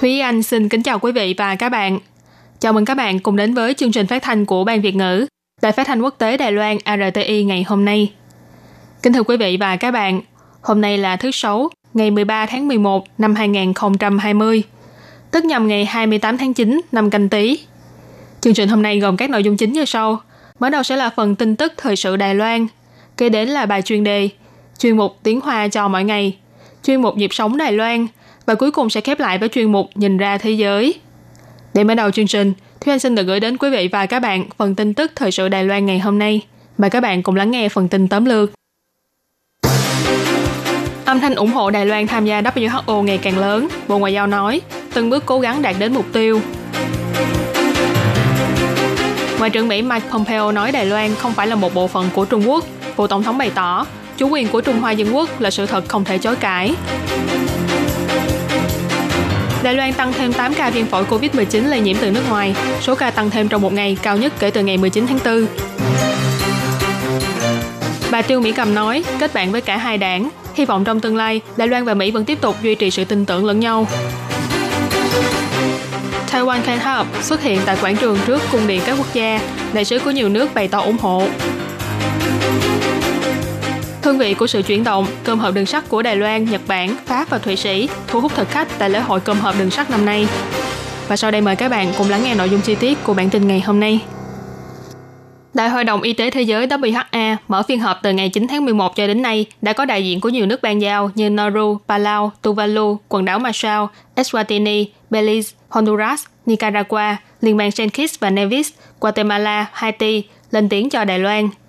Thúy Anh xin kính chào quý vị và các bạn. Chào mừng các bạn cùng đến với chương trình phát thanh của Ban Việt ngữ, Đài phát thanh quốc tế Đài Loan RTI ngày hôm nay. Kính thưa quý vị và các bạn, hôm nay là thứ Sáu, ngày 13 tháng 11 năm 2020, tức nhằm ngày 28 tháng 9 năm canh tí. Chương trình hôm nay gồm các nội dung chính như sau. Mở đầu sẽ là phần tin tức thời sự Đài Loan, kế đến là bài chuyên đề, chuyên mục tiếng Hoa cho mỗi ngày, chuyên mục nhịp sống Đài Loan và cuối cùng sẽ khép lại với chuyên mục nhìn ra thế giới. Để mở đầu chương trình, Thúy Anh xin được gửi đến quý vị và các bạn phần tin tức thời sự Đài Loan ngày hôm nay. Mời các bạn cùng lắng nghe phần tin tóm lược. Âm thanh ủng hộ Đài Loan tham gia WHO ngày càng lớn, Bộ Ngoại giao nói, từng bước cố gắng đạt đến mục tiêu. Ngoại trưởng Mỹ Mike Pompeo nói Đài Loan không phải là một bộ phận của Trung Quốc. Bộ Tổng thống bày tỏ, chủ quyền của Trung Hoa Dân Quốc là sự thật không thể chối cãi. Đài Loan tăng thêm 8 ca viêm phổi COVID-19 lây nhiễm từ nước ngoài, số ca tăng thêm trong một ngày cao nhất kể từ ngày 19 tháng 4. Bà Trương Mỹ Cầm nói, kết bạn với cả hai đảng, hy vọng trong tương lai, Đài Loan và Mỹ vẫn tiếp tục duy trì sự tin tưởng lẫn nhau. Taiwan Can Help xuất hiện tại quảng trường trước cung điện các quốc gia, đại sứ của nhiều nước bày tỏ ủng hộ. Hương vị của sự chuyển động, cơm hộp đường sắt của Đài Loan, Nhật Bản, Pháp và Thụy Sĩ thu hút thực khách tại lễ hội cơm hộp đường sắt năm nay. Và sau đây mời các bạn cùng lắng nghe nội dung chi tiết của bản tin ngày hôm nay. Đại hội đồng Y tế Thế giới WHA mở phiên họp từ ngày 9 tháng 11 cho đến nay đã có đại diện của nhiều nước ban giao như Nauru, Palau, Tuvalu, quần đảo Marshall, Eswatini, Belize, Honduras, Nicaragua, Liên bang Saint Kitts và Nevis, Guatemala, Haiti lên tiếng cho Đài Loan –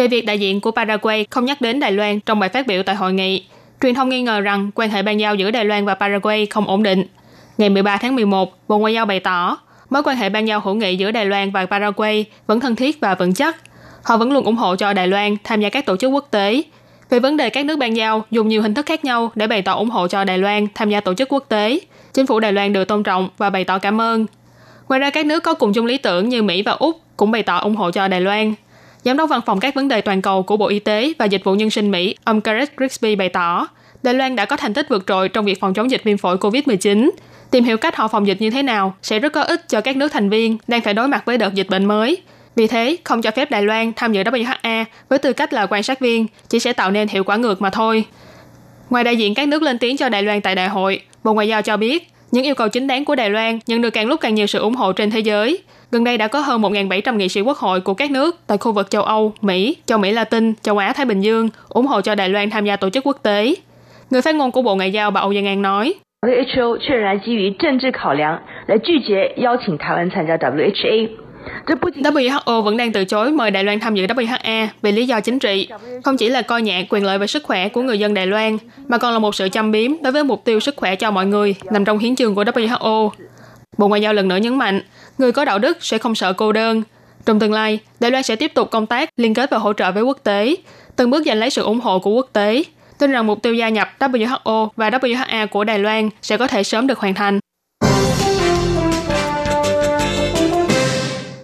về việc đại diện của Paraguay không nhắc đến Đài Loan trong bài phát biểu tại hội nghị. Truyền thông nghi ngờ rằng quan hệ ban giao giữa Đài Loan và Paraguay không ổn định. Ngày 13 tháng 11, Bộ Ngoại giao bày tỏ mối quan hệ ban giao hữu nghị giữa Đài Loan và Paraguay vẫn thân thiết và vững chắc. Họ vẫn luôn ủng hộ cho Đài Loan tham gia các tổ chức quốc tế. Về vấn đề các nước ban giao dùng nhiều hình thức khác nhau để bày tỏ ủng hộ cho Đài Loan tham gia tổ chức quốc tế, chính phủ Đài Loan được tôn trọng và bày tỏ cảm ơn. Ngoài ra các nước có cùng chung lý tưởng như Mỹ và Úc cũng bày tỏ ủng hộ cho Đài Loan. Giám đốc văn phòng các vấn đề toàn cầu của Bộ Y tế và Dịch vụ Nhân sinh Mỹ, ông Gareth Grigsby bày tỏ, Đài Loan đã có thành tích vượt trội trong việc phòng chống dịch viêm phổi COVID-19. Tìm hiểu cách họ phòng dịch như thế nào sẽ rất có ích cho các nước thành viên đang phải đối mặt với đợt dịch bệnh mới. Vì thế, không cho phép Đài Loan tham dự WHA với tư cách là quan sát viên chỉ sẽ tạo nên hiệu quả ngược mà thôi. Ngoài đại diện các nước lên tiếng cho Đài Loan tại đại hội, Bộ Ngoại giao cho biết những yêu cầu chính đáng của Đài Loan nhận được càng lúc càng nhiều sự ủng hộ trên thế giới. Gần đây đã có hơn 1.700 nghị sĩ quốc hội của các nước tại khu vực châu Âu, Mỹ, châu Mỹ Latin, châu Á Thái Bình Dương ủng hộ cho Đài Loan tham gia tổ chức quốc tế. Người phát ngôn của Bộ Ngoại giao bà Âu Giang An nói, WHO 确然基于政治考量来拒绝邀请台湾参加 WHA。 WHO vẫn đang từ chối mời Đài Loan tham dự WHA vì lý do chính trị, không chỉ là coi nhẹ quyền lợi và sức khỏe của người dân Đài Loan, mà còn là một sự châm biếm đối với mục tiêu sức khỏe cho mọi người nằm trong hiến chương của WHO. Bộ Ngoại giao lần nữa nhấn mạnh, người có đạo đức sẽ không sợ cô đơn. Trong tương lai, Đài Loan sẽ tiếp tục công tác liên kết và hỗ trợ với quốc tế, từng bước giành lấy sự ủng hộ của quốc tế, tin rằng mục tiêu gia nhập WHO và WHA của Đài Loan sẽ có thể sớm được hoàn thành.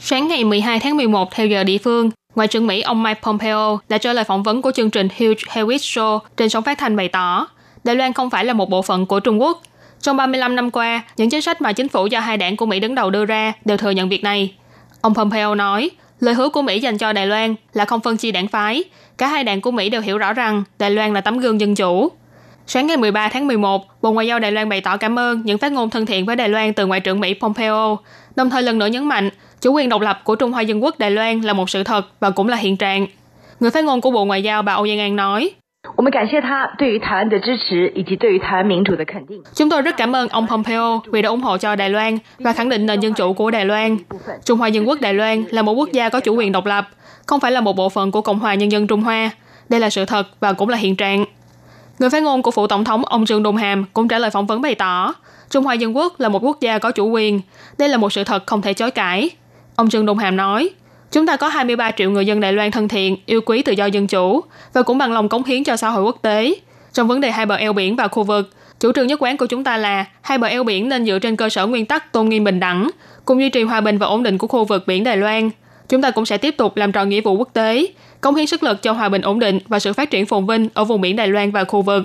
Sáng ngày 12 tháng 11 theo giờ địa phương, Ngoại trưởng Mỹ ông Mike Pompeo đã trả lời phỏng vấn của chương trình Hugh Hewitt Show trên sóng phát thanh bày tỏ Đài Loan không phải là một bộ phận của Trung Quốc. Trong 35 năm qua, những chính sách mà chính phủ do hai đảng của Mỹ đứng đầu đưa ra đều thừa nhận việc này. Ông Pompeo nói, lời hứa của Mỹ dành cho Đài Loan là không phân chia đảng phái. Cả hai đảng của Mỹ đều hiểu rõ rằng Đài Loan là tấm gương dân chủ. Sáng ngày 13 tháng 11, Bộ Ngoại giao Đài Loan bày tỏ cảm ơn những phát ngôn thân thiện với Đài Loan từ Ngoại trưởng Mỹ Pompeo, đồng thời lần nữa nhấn mạnh chủ quyền độc lập của Trung Hoa Dân Quốc Đài Loan là một sự thật và cũng là hiện trạng. Người phát ngôn của Bộ Ngoại giao bà Âu Giang An nói, Chúng tôi rất cảm ơn ông Pompeo vì đã ủng hộ cho Đài Loan và khẳng định nền dân chủ của Đài Loan. Trung Hoa Dân quốc Đài Loan là một quốc gia có chủ quyền độc lập, không phải là một bộ phận của Cộng hòa Nhân dân Trung Hoa. Đây là sự thật và cũng là hiện trạng. Người phát ngôn của phủ tổng thống ông Trương Đôn Hàm cũng trả lời phỏng vấn bày tỏ, Trung Hoa Dân quốc là một quốc gia có chủ quyền. Đây là một sự thật không thể chối cãi. Ông Trương Đôn Hàm nói, Chúng ta có 23 triệu người dân Đài Loan thân thiện, yêu quý tự do dân chủ và cũng bằng lòng cống hiến cho xã hội quốc tế. Trong vấn đề hai bờ eo biển và khu vực, chủ trương nhất quán của chúng ta là hai bờ eo biển nên dựa trên cơ sở nguyên tắc tôn nghiêm bình đẳng, cùng duy trì hòa bình và ổn định của khu vực biển Đài Loan. Chúng ta cũng sẽ tiếp tục làm tròn nghĩa vụ quốc tế, cống hiến sức lực cho hòa bình ổn định và sự phát triển phồn vinh ở vùng biển Đài Loan và khu vực.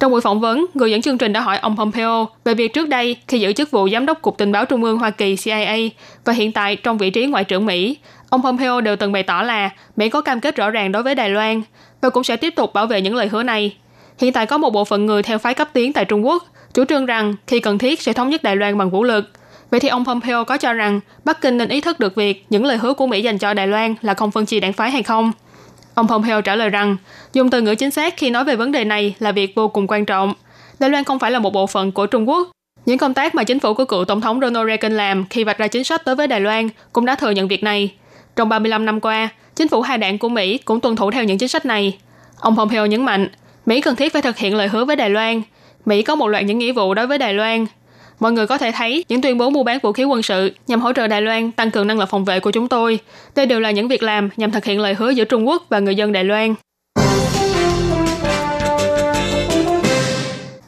Trong buổi phỏng vấn, người dẫn chương trình đã hỏi ông Pompeo về việc trước đây khi giữ chức vụ giám đốc Cục Tình báo Trung ương Hoa Kỳ CIA và hiện tại trong vị trí Ngoại trưởng Mỹ, ông Pompeo đều từng bày tỏ là Mỹ có cam kết rõ ràng đối với Đài Loan và cũng sẽ tiếp tục bảo vệ những lời hứa này. Hiện tại có một bộ phận người theo phái cấp tiến tại Trung Quốc chủ trương rằng khi cần thiết sẽ thống nhất Đài Loan bằng vũ lực. Vậy thì ông Pompeo có cho rằng Bắc Kinh nên ý thức được việc những lời hứa của Mỹ dành cho Đài Loan là không phân chia đảng phái hay không? Ông Pompeo trả lời rằng, dùng từ ngữ chính xác khi nói về vấn đề này là việc vô cùng quan trọng. Đài Loan không phải là một bộ phận của Trung Quốc. Những công tác mà chính phủ của cựu Tổng thống Ronald Reagan làm khi vạch ra chính sách đối với Đài Loan cũng đã thừa nhận việc này. Trong 35 năm qua, chính phủ hai đảng của Mỹ cũng tuân thủ theo những chính sách này. Ông Pompeo nhấn mạnh, Mỹ cần thiết phải thực hiện lời hứa với Đài Loan. Mỹ có một loạt những nghĩa vụ đối với Đài Loan. Mọi người có thể thấy những tuyên bố mua bán vũ khí quân sự nhằm hỗ trợ Đài Loan tăng cường năng lực phòng vệ của chúng tôi. Đây đều là những việc làm nhằm thực hiện lời hứa giữa Trung Quốc và người dân Đài Loan.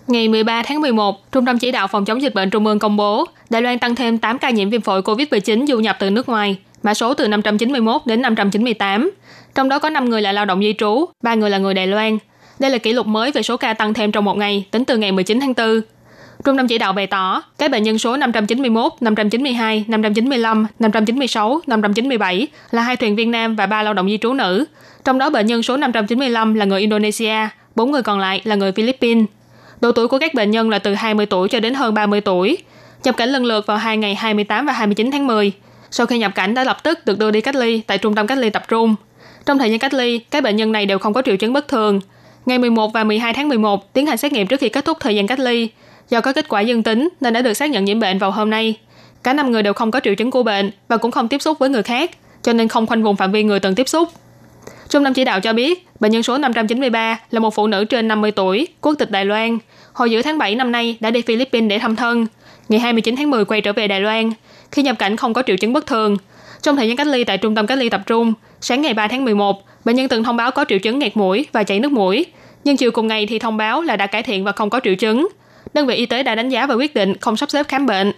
Ngày 13 tháng 11, Trung tâm Chỉ đạo Phòng chống dịch bệnh Trung ương công bố Đài Loan tăng thêm 8 ca nhiễm viêm phổi COVID-19 du nhập từ nước ngoài, mã số từ 591 đến 598. Trong đó có 5 người là lao động di trú, 3 người là người Đài Loan. Đây là kỷ lục mới về số ca tăng thêm trong một ngày tính từ ngày 19 tháng 4. Trung tâm chỉ đạo bày tỏ, các bệnh nhân số 591, 592, 595, 596, 597 là hai thuyền viên nam và ba lao động di trú nữ. Trong đó bệnh nhân số 595 là người Indonesia, bốn người còn lại là người Philippines. Độ tuổi của các bệnh nhân là từ 20 tuổi cho đến hơn 30 tuổi. Nhập cảnh lần lượt vào hai ngày 28 và 29 tháng 10. Sau khi nhập cảnh đã lập tức được đưa đi cách ly tại trung tâm cách ly tập trung. Trong thời gian cách ly, các bệnh nhân này đều không có triệu chứng bất thường. Ngày 11 và 12 tháng 11 tiến hành xét nghiệm trước khi kết thúc thời gian cách ly. Do có kết quả dương tính nên đã được xác nhận nhiễm bệnh vào hôm nay. Cả năm người đều không có triệu chứng của bệnh và cũng không tiếp xúc với người khác, cho nên không khoanh vùng phạm vi người từng tiếp xúc. Trung tâm chỉ đạo cho biết, bệnh nhân số 593 là một phụ nữ trên 50 tuổi, quốc tịch Đài Loan. Hồi giữa tháng 7 năm nay đã đi Philippines để thăm thân. Ngày 29 tháng 10 quay trở về Đài Loan. Khi nhập cảnh không có triệu chứng bất thường. Trong thời gian cách ly tại trung tâm cách ly tập trung, sáng ngày 3 tháng 11, bệnh nhân từng thông báo có triệu chứng nghẹt mũi và chảy nước mũi. Nhưng chiều cùng ngày thì thông báo là đã cải thiện và không có triệu chứng đơn vị y tế đã đánh giá và quyết định không sắp xếp khám bệnh.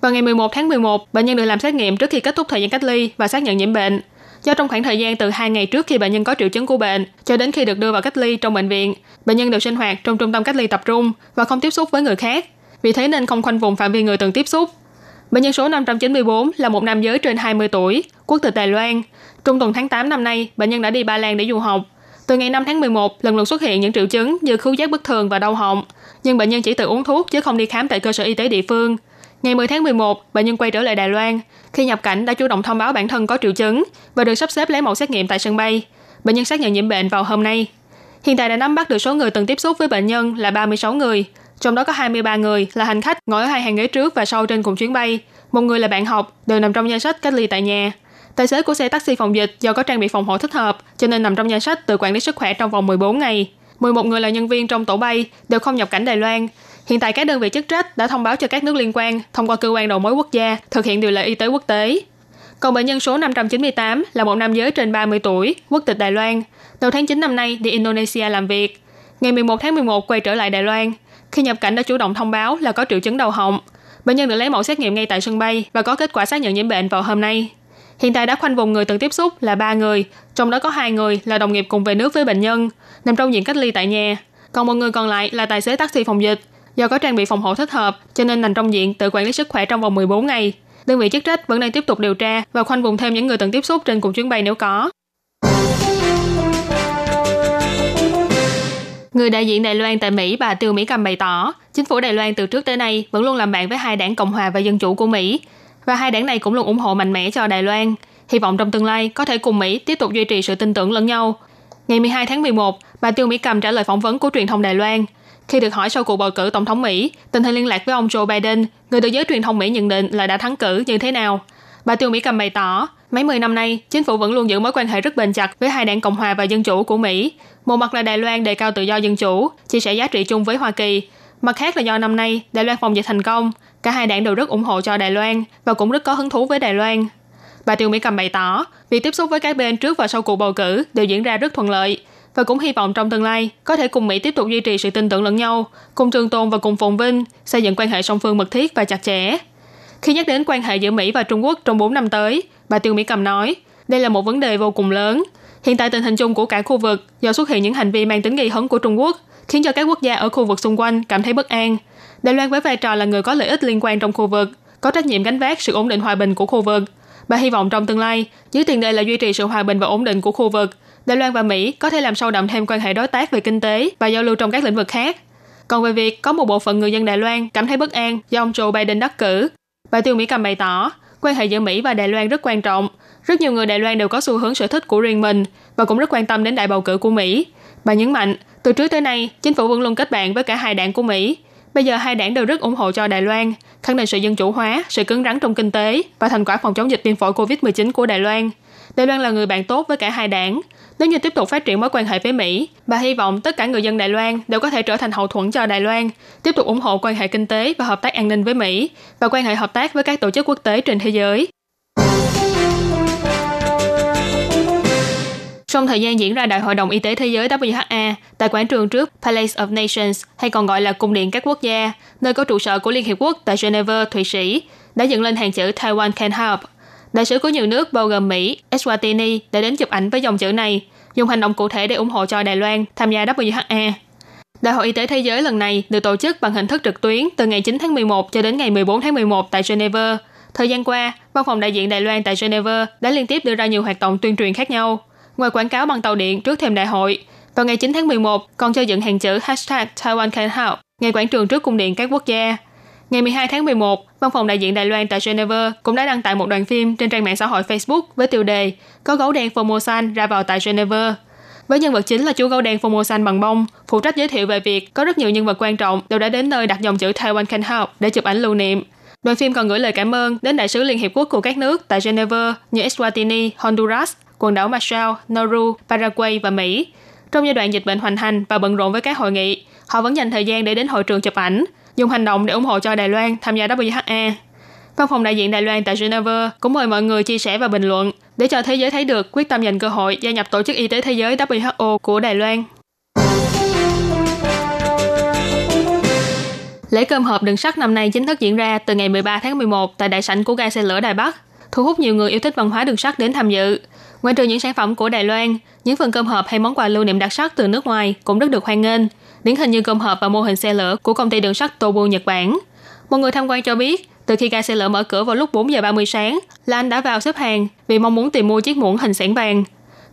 Vào ngày 11 tháng 11, bệnh nhân được làm xét nghiệm trước khi kết thúc thời gian cách ly và xác nhận nhiễm bệnh. Do trong khoảng thời gian từ 2 ngày trước khi bệnh nhân có triệu chứng của bệnh cho đến khi được đưa vào cách ly trong bệnh viện, bệnh nhân được sinh hoạt trong trung tâm cách ly tập trung và không tiếp xúc với người khác. Vì thế nên không khoanh vùng phạm vi người từng tiếp xúc. Bệnh nhân số 594 là một nam giới trên 20 tuổi, quốc tịch Đài Loan. Trung tuần tháng 8 năm nay, bệnh nhân đã đi Ba Lan để du học. Từ ngày 5 tháng 11, lần lượt xuất hiện những triệu chứng như khứu giác bất thường và đau họng nhưng bệnh nhân chỉ tự uống thuốc chứ không đi khám tại cơ sở y tế địa phương. Ngày 10 tháng 11, bệnh nhân quay trở lại Đài Loan. Khi nhập cảnh đã chủ động thông báo bản thân có triệu chứng và được sắp xếp lấy mẫu xét nghiệm tại sân bay. Bệnh nhân xác nhận nhiễm bệnh vào hôm nay. Hiện tại đã nắm bắt được số người từng tiếp xúc với bệnh nhân là 36 người, trong đó có 23 người là hành khách ngồi ở hai hàng ghế trước và sau trên cùng chuyến bay. Một người là bạn học, đều nằm trong danh sách cách ly tại nhà. Tài xế của xe taxi phòng dịch do có trang bị phòng hộ thích hợp, cho nên nằm trong danh sách tự quản lý sức khỏe trong vòng 14 ngày. 11 người là nhân viên trong tổ bay đều không nhập cảnh Đài Loan. Hiện tại các đơn vị chức trách đã thông báo cho các nước liên quan thông qua cơ quan đầu mối quốc gia thực hiện điều lệ y tế quốc tế. Còn bệnh nhân số 598 là một nam giới trên 30 tuổi, quốc tịch Đài Loan. Đầu tháng 9 năm nay đi Indonesia làm việc. Ngày 11 tháng 11 quay trở lại Đài Loan. Khi nhập cảnh đã chủ động thông báo là có triệu chứng đầu họng. Bệnh nhân được lấy mẫu xét nghiệm ngay tại sân bay và có kết quả xác nhận nhiễm bệnh vào hôm nay. Hiện tại đã khoanh vùng người từng tiếp xúc là 3 người, trong đó có hai người là đồng nghiệp cùng về nước với bệnh nhân, nằm trong diện cách ly tại nhà. Còn một người còn lại là tài xế taxi phòng dịch. Do có trang bị phòng hộ thích hợp, cho nên nằm trong diện tự quản lý sức khỏe trong vòng 14 ngày. Đơn vị chức trách vẫn đang tiếp tục điều tra và khoanh vùng thêm những người từng tiếp xúc trên cùng chuyến bay nếu có. Người đại diện Đài Loan tại Mỹ bà Tiêu Mỹ Cầm bày tỏ, chính phủ Đài Loan từ trước tới nay vẫn luôn làm bạn với hai đảng Cộng hòa và Dân chủ của Mỹ, và hai đảng này cũng luôn ủng hộ mạnh mẽ cho Đài Loan. Hy vọng trong tương lai có thể cùng Mỹ tiếp tục duy trì sự tin tưởng lẫn nhau. Ngày 12 tháng 11, bà Tiêu Mỹ Cầm trả lời phỏng vấn của truyền thông Đài Loan. Khi được hỏi sau cuộc bầu cử tổng thống Mỹ, tình hình liên lạc với ông Joe Biden, người được giới truyền thông Mỹ nhận định là đã thắng cử như thế nào? Bà Tiêu Mỹ Cầm bày tỏ, Mấy mươi năm nay, chính phủ vẫn luôn giữ mối quan hệ rất bền chặt với hai đảng Cộng hòa và Dân chủ của Mỹ. Một mặt là Đài Loan đề cao tự do dân chủ, chia sẻ giá trị chung với Hoa Kỳ. Mặt khác là do năm nay Đài Loan phòng dịch thành công, cả hai đảng đều rất ủng hộ cho Đài Loan và cũng rất có hứng thú với Đài Loan. Bà Tiêu Mỹ Cầm bày tỏ, việc tiếp xúc với các bên trước và sau cuộc bầu cử đều diễn ra rất thuận lợi và cũng hy vọng trong tương lai có thể cùng Mỹ tiếp tục duy trì sự tin tưởng lẫn nhau, cùng trường tồn và cùng phồn vinh, xây dựng quan hệ song phương mật thiết và chặt chẽ. Khi nhắc đến quan hệ giữa Mỹ và Trung Quốc trong 4 năm tới, bà Tiêu Mỹ Cầm nói, đây là một vấn đề vô cùng lớn. Hiện tại tình hình chung của cả khu vực do xuất hiện những hành vi mang tính gây hấn của Trung Quốc khiến cho các quốc gia ở khu vực xung quanh cảm thấy bất an. Đài Loan với vai trò là người có lợi ích liên quan trong khu vực, có trách nhiệm gánh vác sự ổn định hòa bình của khu vực. Bà hy vọng trong tương lai, dưới tiền đề là duy trì sự hòa bình và ổn định của khu vực, Đài Loan và Mỹ có thể làm sâu đậm thêm quan hệ đối tác về kinh tế và giao lưu trong các lĩnh vực khác. Còn về việc có một bộ phận người dân Đài Loan cảm thấy bất an do ông Joe Biden đắc cử, bà Tiêu Mỹ Cầm bày tỏ, quan hệ giữa Mỹ và Đài Loan rất quan trọng. Rất nhiều người Đài Loan đều có xu hướng sở thích của riêng mình và cũng rất quan tâm đến đại bầu cử của Mỹ. Bà nhấn mạnh, từ trước tới nay, chính phủ vẫn luôn kết bạn với cả hai đảng của Mỹ. Bây giờ hai đảng đều rất ủng hộ cho Đài Loan, khẳng định sự dân chủ hóa, sự cứng rắn trong kinh tế và thành quả phòng chống dịch viêm phổi COVID-19 của Đài Loan. Đài Loan là người bạn tốt với cả hai đảng. Nếu như tiếp tục phát triển mối quan hệ với Mỹ, bà hy vọng tất cả người dân Đài Loan đều có thể trở thành hậu thuẫn cho Đài Loan, tiếp tục ủng hộ quan hệ kinh tế và hợp tác an ninh với Mỹ và quan hệ hợp tác với các tổ chức quốc tế trên thế giới. Trong thời gian diễn ra Đại hội đồng Y tế Thế giới WHA tại quảng trường trước Palace of Nations hay còn gọi là Cung điện các quốc gia, nơi có trụ sở của Liên Hiệp Quốc tại Geneva, Thụy Sĩ, đã dựng lên hàng chữ Taiwan can help. Đại sứ của nhiều nước bao gồm Mỹ, Eswatini đã đến chụp ảnh với dòng chữ này, dùng hành động cụ thể để ủng hộ cho Đài Loan tham gia WHA. Đại hội Y tế Thế giới lần này được tổ chức bằng hình thức trực tuyến từ ngày 9 tháng 11 cho đến ngày 14 tháng 11 tại Geneva. Thời gian qua, văn phòng đại diện Đài Loan tại Geneva đã liên tiếp đưa ra nhiều hoạt động tuyên truyền khác nhau. Ngoài quảng cáo bằng tàu điện trước thềm đại hội, vào ngày 9 tháng 11 còn cho dựng hàng chữ hashtag Taiwan Can Help, ngày quảng trường trước cung điện các quốc gia. Ngày 12 tháng 11, văn phòng đại diện Đài Loan tại Geneva cũng đã đăng tải một đoạn phim trên trang mạng xã hội Facebook với tiêu đề Có gấu đen Formosan ra vào tại Geneva. Với nhân vật chính là chú gấu đen Formosan bằng bông, phụ trách giới thiệu về việc có rất nhiều nhân vật quan trọng đều đã đến nơi đặt dòng chữ Taiwan Can Help để chụp ảnh lưu niệm. Đoàn phim còn gửi lời cảm ơn đến đại sứ Liên Hiệp Quốc của các nước tại Geneva như Eswatini, Honduras, quần đảo Marshall, Nauru, Paraguay và Mỹ. Trong giai đoạn dịch bệnh hoành hành và bận rộn với các hội nghị, họ vẫn dành thời gian để đến hội trường chụp ảnh, dùng hành động để ủng hộ cho Đài Loan tham gia WHA. Văn phòng đại diện Đài Loan tại Geneva cũng mời mọi người chia sẻ và bình luận để cho thế giới thấy được quyết tâm dành cơ hội gia nhập Tổ chức Y tế Thế giới WHO của Đài Loan. Lễ cơm hộp đường sắt năm nay chính thức diễn ra từ ngày 13 tháng 11 tại đại sảnh của ga xe lửa Đài Bắc, thu hút nhiều người yêu thích văn hóa đường sắt đến tham dự. Ngoài trừ những sản phẩm của Đài Loan, những phần cơm hộp hay món quà lưu niệm đặc sắc từ nước ngoài cũng rất được hoan nghênh, điển hình như cơm hộp và mô hình xe lửa của công ty đường sắt Tobu Nhật Bản. Một người tham quan cho biết, từ khi ga xe lửa mở cửa vào lúc 4 giờ 30 sáng, là anh đã vào xếp hàng vì mong muốn tìm mua chiếc muỗng hình xẻng vàng.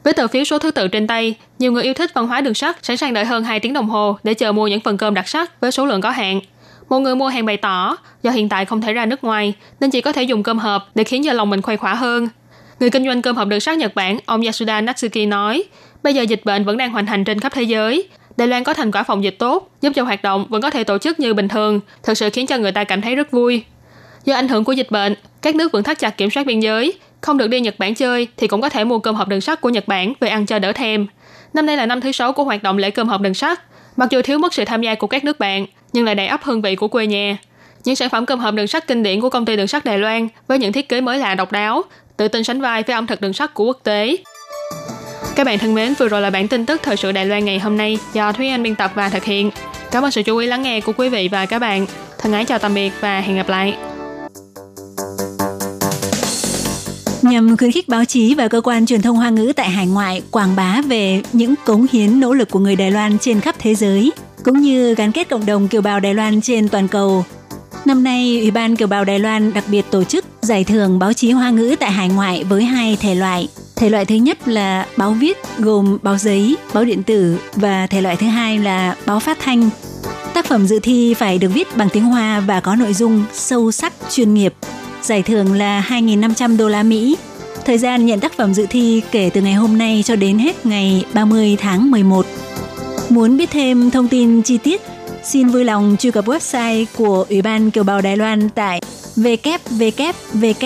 Với tờ phiếu số thứ tự trên tay, nhiều người yêu thích văn hóa đường sắt sẵn sàng đợi hơn 2 tiếng đồng hồ để chờ mua những phần cơm đặc sắc với số lượng có hạn. Một người mua hàng bày tỏ, do hiện tại không thể ra nước ngoài nên chỉ có thể dùng cơm hộp để khiến cho lòng mình khuây khỏa hơn. Người kinh doanh cơm hộp đường sắt Nhật Bản, ông Yasuda Natsuki nói, bây giờ dịch bệnh vẫn đang hoành hành trên khắp thế giới. Đài Loan có thành quả phòng dịch tốt, giúp cho hoạt động vẫn có thể tổ chức như bình thường, thực sự khiến cho người ta cảm thấy rất vui. Do ảnh hưởng của dịch bệnh, các nước vẫn thắt chặt kiểm soát biên giới, không được đi Nhật Bản chơi thì cũng có thể mua cơm hộp đường sắt của Nhật Bản về ăn cho đỡ thèm. Năm nay là năm thứ sáu của hoạt động lễ cơm hộp đường sắt. Mặc dù thiếu mất sự tham gia của các nước bạn, nhưng lại đầy ắp hương vị của quê nhà. Những sản phẩm cơm hộp đường sắt kinh điển của công ty đường sắt Đài Loan với những thiết kế mới lạ độc đáo, tự tin sánh vai với ẩm thực đường sắt của quốc tế. Các bạn thân mến, vừa rồi là bản tin tức thời sự Đài Loan ngày hôm nay do Thúy Anh biên tập và thực hiện. Cảm ơn sự chú ý lắng nghe của quý vị và các bạn. Thân ái chào tạm biệt và hẹn gặp lại. nhằm khuyến khích báo chí và cơ quan truyền thông hoa ngữ tại hải ngoại quảng bá về những cống hiến nỗ lực của người Đài Loan trên khắp thế giới, cũng như gắn kết cộng đồng kiều bào Đài Loan trên toàn cầu. Năm nay, Ủy ban Kiều bào Đài Loan đặc biệt tổ chức giải thưởng báo chí hoa ngữ tại hải ngoại với hai thể loại. Thể loại thứ nhất là báo viết gồm báo giấy, báo điện tử và thể loại thứ hai là báo phát thanh. Tác phẩm dự thi phải được viết bằng tiếng Hoa và có nội dung sâu sắc, chuyên nghiệp. Giải thưởng là 2.500 đô la Mỹ. Thời gian nhận tác phẩm dự thi kể từ ngày hôm nay cho đến hết ngày 30 tháng 11. Muốn biết thêm thông tin chi tiết, xin vui lòng truy cập website của Ủy ban Kiều bào Đài Loan tại www.ocac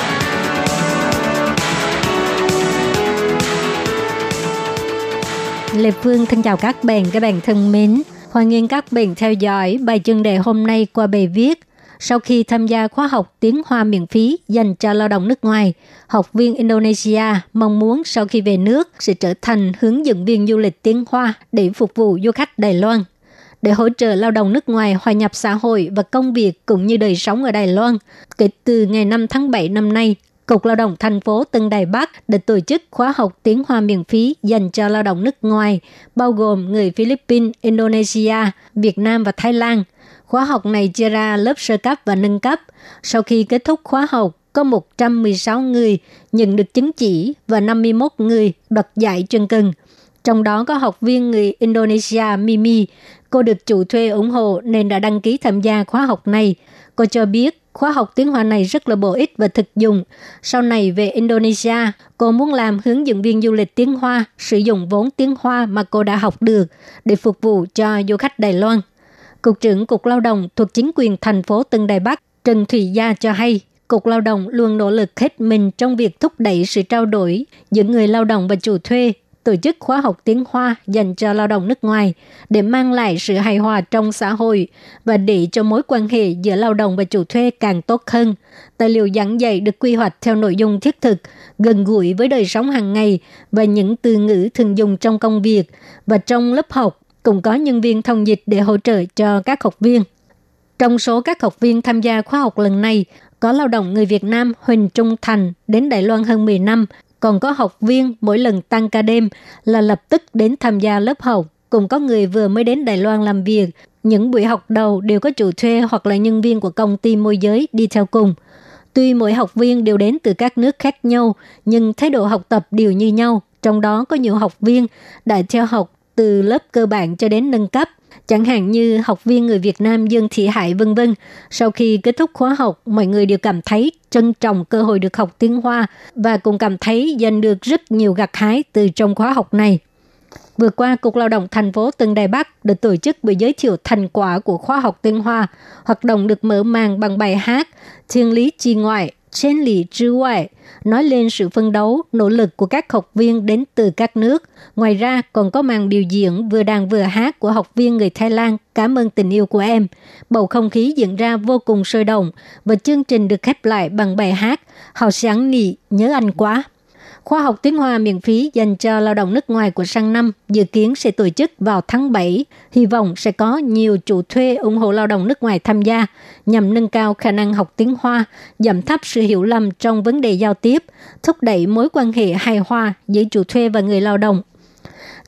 Lê Phương thân chào các bạn, các bạn thân mến. Hoan nghênh các bạn theo dõi bài chuyên đề hôm nay qua bài viết sau khi tham gia khóa học tiếng Hoa miễn phí dành cho lao động nước ngoài, học viên Indonesia mong muốn sau khi về nước sẽ trở thành hướng dẫn viên du lịch tiếng Hoa để phục vụ du khách Đài Loan. Để hỗ trợ lao động nước ngoài hòa nhập xã hội và công việc cũng như đời sống ở Đài Loan, kể từ ngày 5 tháng 7 năm nay, Cục Lao động thành phố Tân Đài Bắc đã tổ chức khóa học tiếng Hoa miễn phí dành cho lao động nước ngoài, bao gồm người Philippines, Indonesia, Việt Nam và Thái Lan – Khóa học này chia ra lớp sơ cấp và nâng cấp. Sau khi kết thúc khóa học, có 116 người nhận được chứng chỉ và 51 người đoạt giải chuyên cần. Trong đó có học viên người Indonesia Mimi. Cô được chủ thuê ủng hộ nên đã đăng ký tham gia khóa học này. Cô cho biết khóa học tiếng Hoa này rất là bổ ích và thực dụng. Sau này về Indonesia, cô muốn làm hướng dẫn viên du lịch tiếng Hoa, sử dụng vốn tiếng Hoa mà cô đã học được để phục vụ cho du khách Đài Loan. Cục trưởng Cục Lao động thuộc chính quyền thành phố Tân Đài Bắc Trần Thủy Gia cho hay, Cục Lao động luôn nỗ lực hết mình trong việc thúc đẩy sự trao đổi giữa người lao động và chủ thuê, tổ chức khóa học tiếng Hoa dành cho lao động nước ngoài để mang lại sự hài hòa trong xã hội và để cho mối quan hệ giữa lao động và chủ thuê càng tốt hơn. Tài liệu giảng dạy được quy hoạch theo nội dung thiết thực, gần gũi với đời sống hàng ngày và những từ ngữ thường dùng trong công việc và trong lớp học cũng có nhân viên thông dịch để hỗ trợ cho các học viên. Trong số các học viên tham gia khóa học lần này, có lao động người Việt Nam Huỳnh Trung Thành đến Đài Loan hơn 10 năm, còn có học viên mỗi lần tăng ca đêm là lập tức đến tham gia lớp học, cũng có người vừa mới đến Đài Loan làm việc. Những buổi học đầu đều có chủ thuê hoặc là nhân viên của công ty môi giới đi theo cùng. Tuy mỗi học viên đều đến từ các nước khác nhau, nhưng thái độ học tập đều như nhau. Trong đó có nhiều học viên đã theo học từ lớp cơ bản cho đến nâng cấp, chẳng hạn như học viên người Việt Nam Dương Thị Hải vân vân. Sau khi kết thúc khóa học, mọi người đều cảm thấy trân trọng cơ hội được học tiếng Hoa và cũng cảm thấy giành được rất nhiều gặt hái từ trong khóa học này. Vừa qua, Cục Lao động thành phố Tân Đài Bắc đã tổ chức buổi giới thiệu thành quả của khóa học tiếng Hoa. Hoạt động được mở màn bằng bài hát Thiên lý chi ngoại trên lý 之外, nói lên sự phân đấu, nỗ lực của các học viên đến từ các nước. Ngoài ra, còn có màn biểu diễn vừa đàn vừa hát của học viên người Thái Lan Cảm ơn tình yêu của em. Bầu không khí diễn ra vô cùng sôi động và chương trình được khép lại bằng bài hát Hào sáng nị, nhớ anh quá. Khoa học tiếng Hoa miễn phí dành cho lao động nước ngoài của sang năm dự kiến sẽ tổ chức vào tháng 7. Hy vọng sẽ có nhiều chủ thuê ủng hộ lao động nước ngoài tham gia nhằm nâng cao khả năng học tiếng Hoa, giảm thấp sự hiểu lầm trong vấn đề giao tiếp, thúc đẩy mối quan hệ hài hòa giữa chủ thuê và người lao động.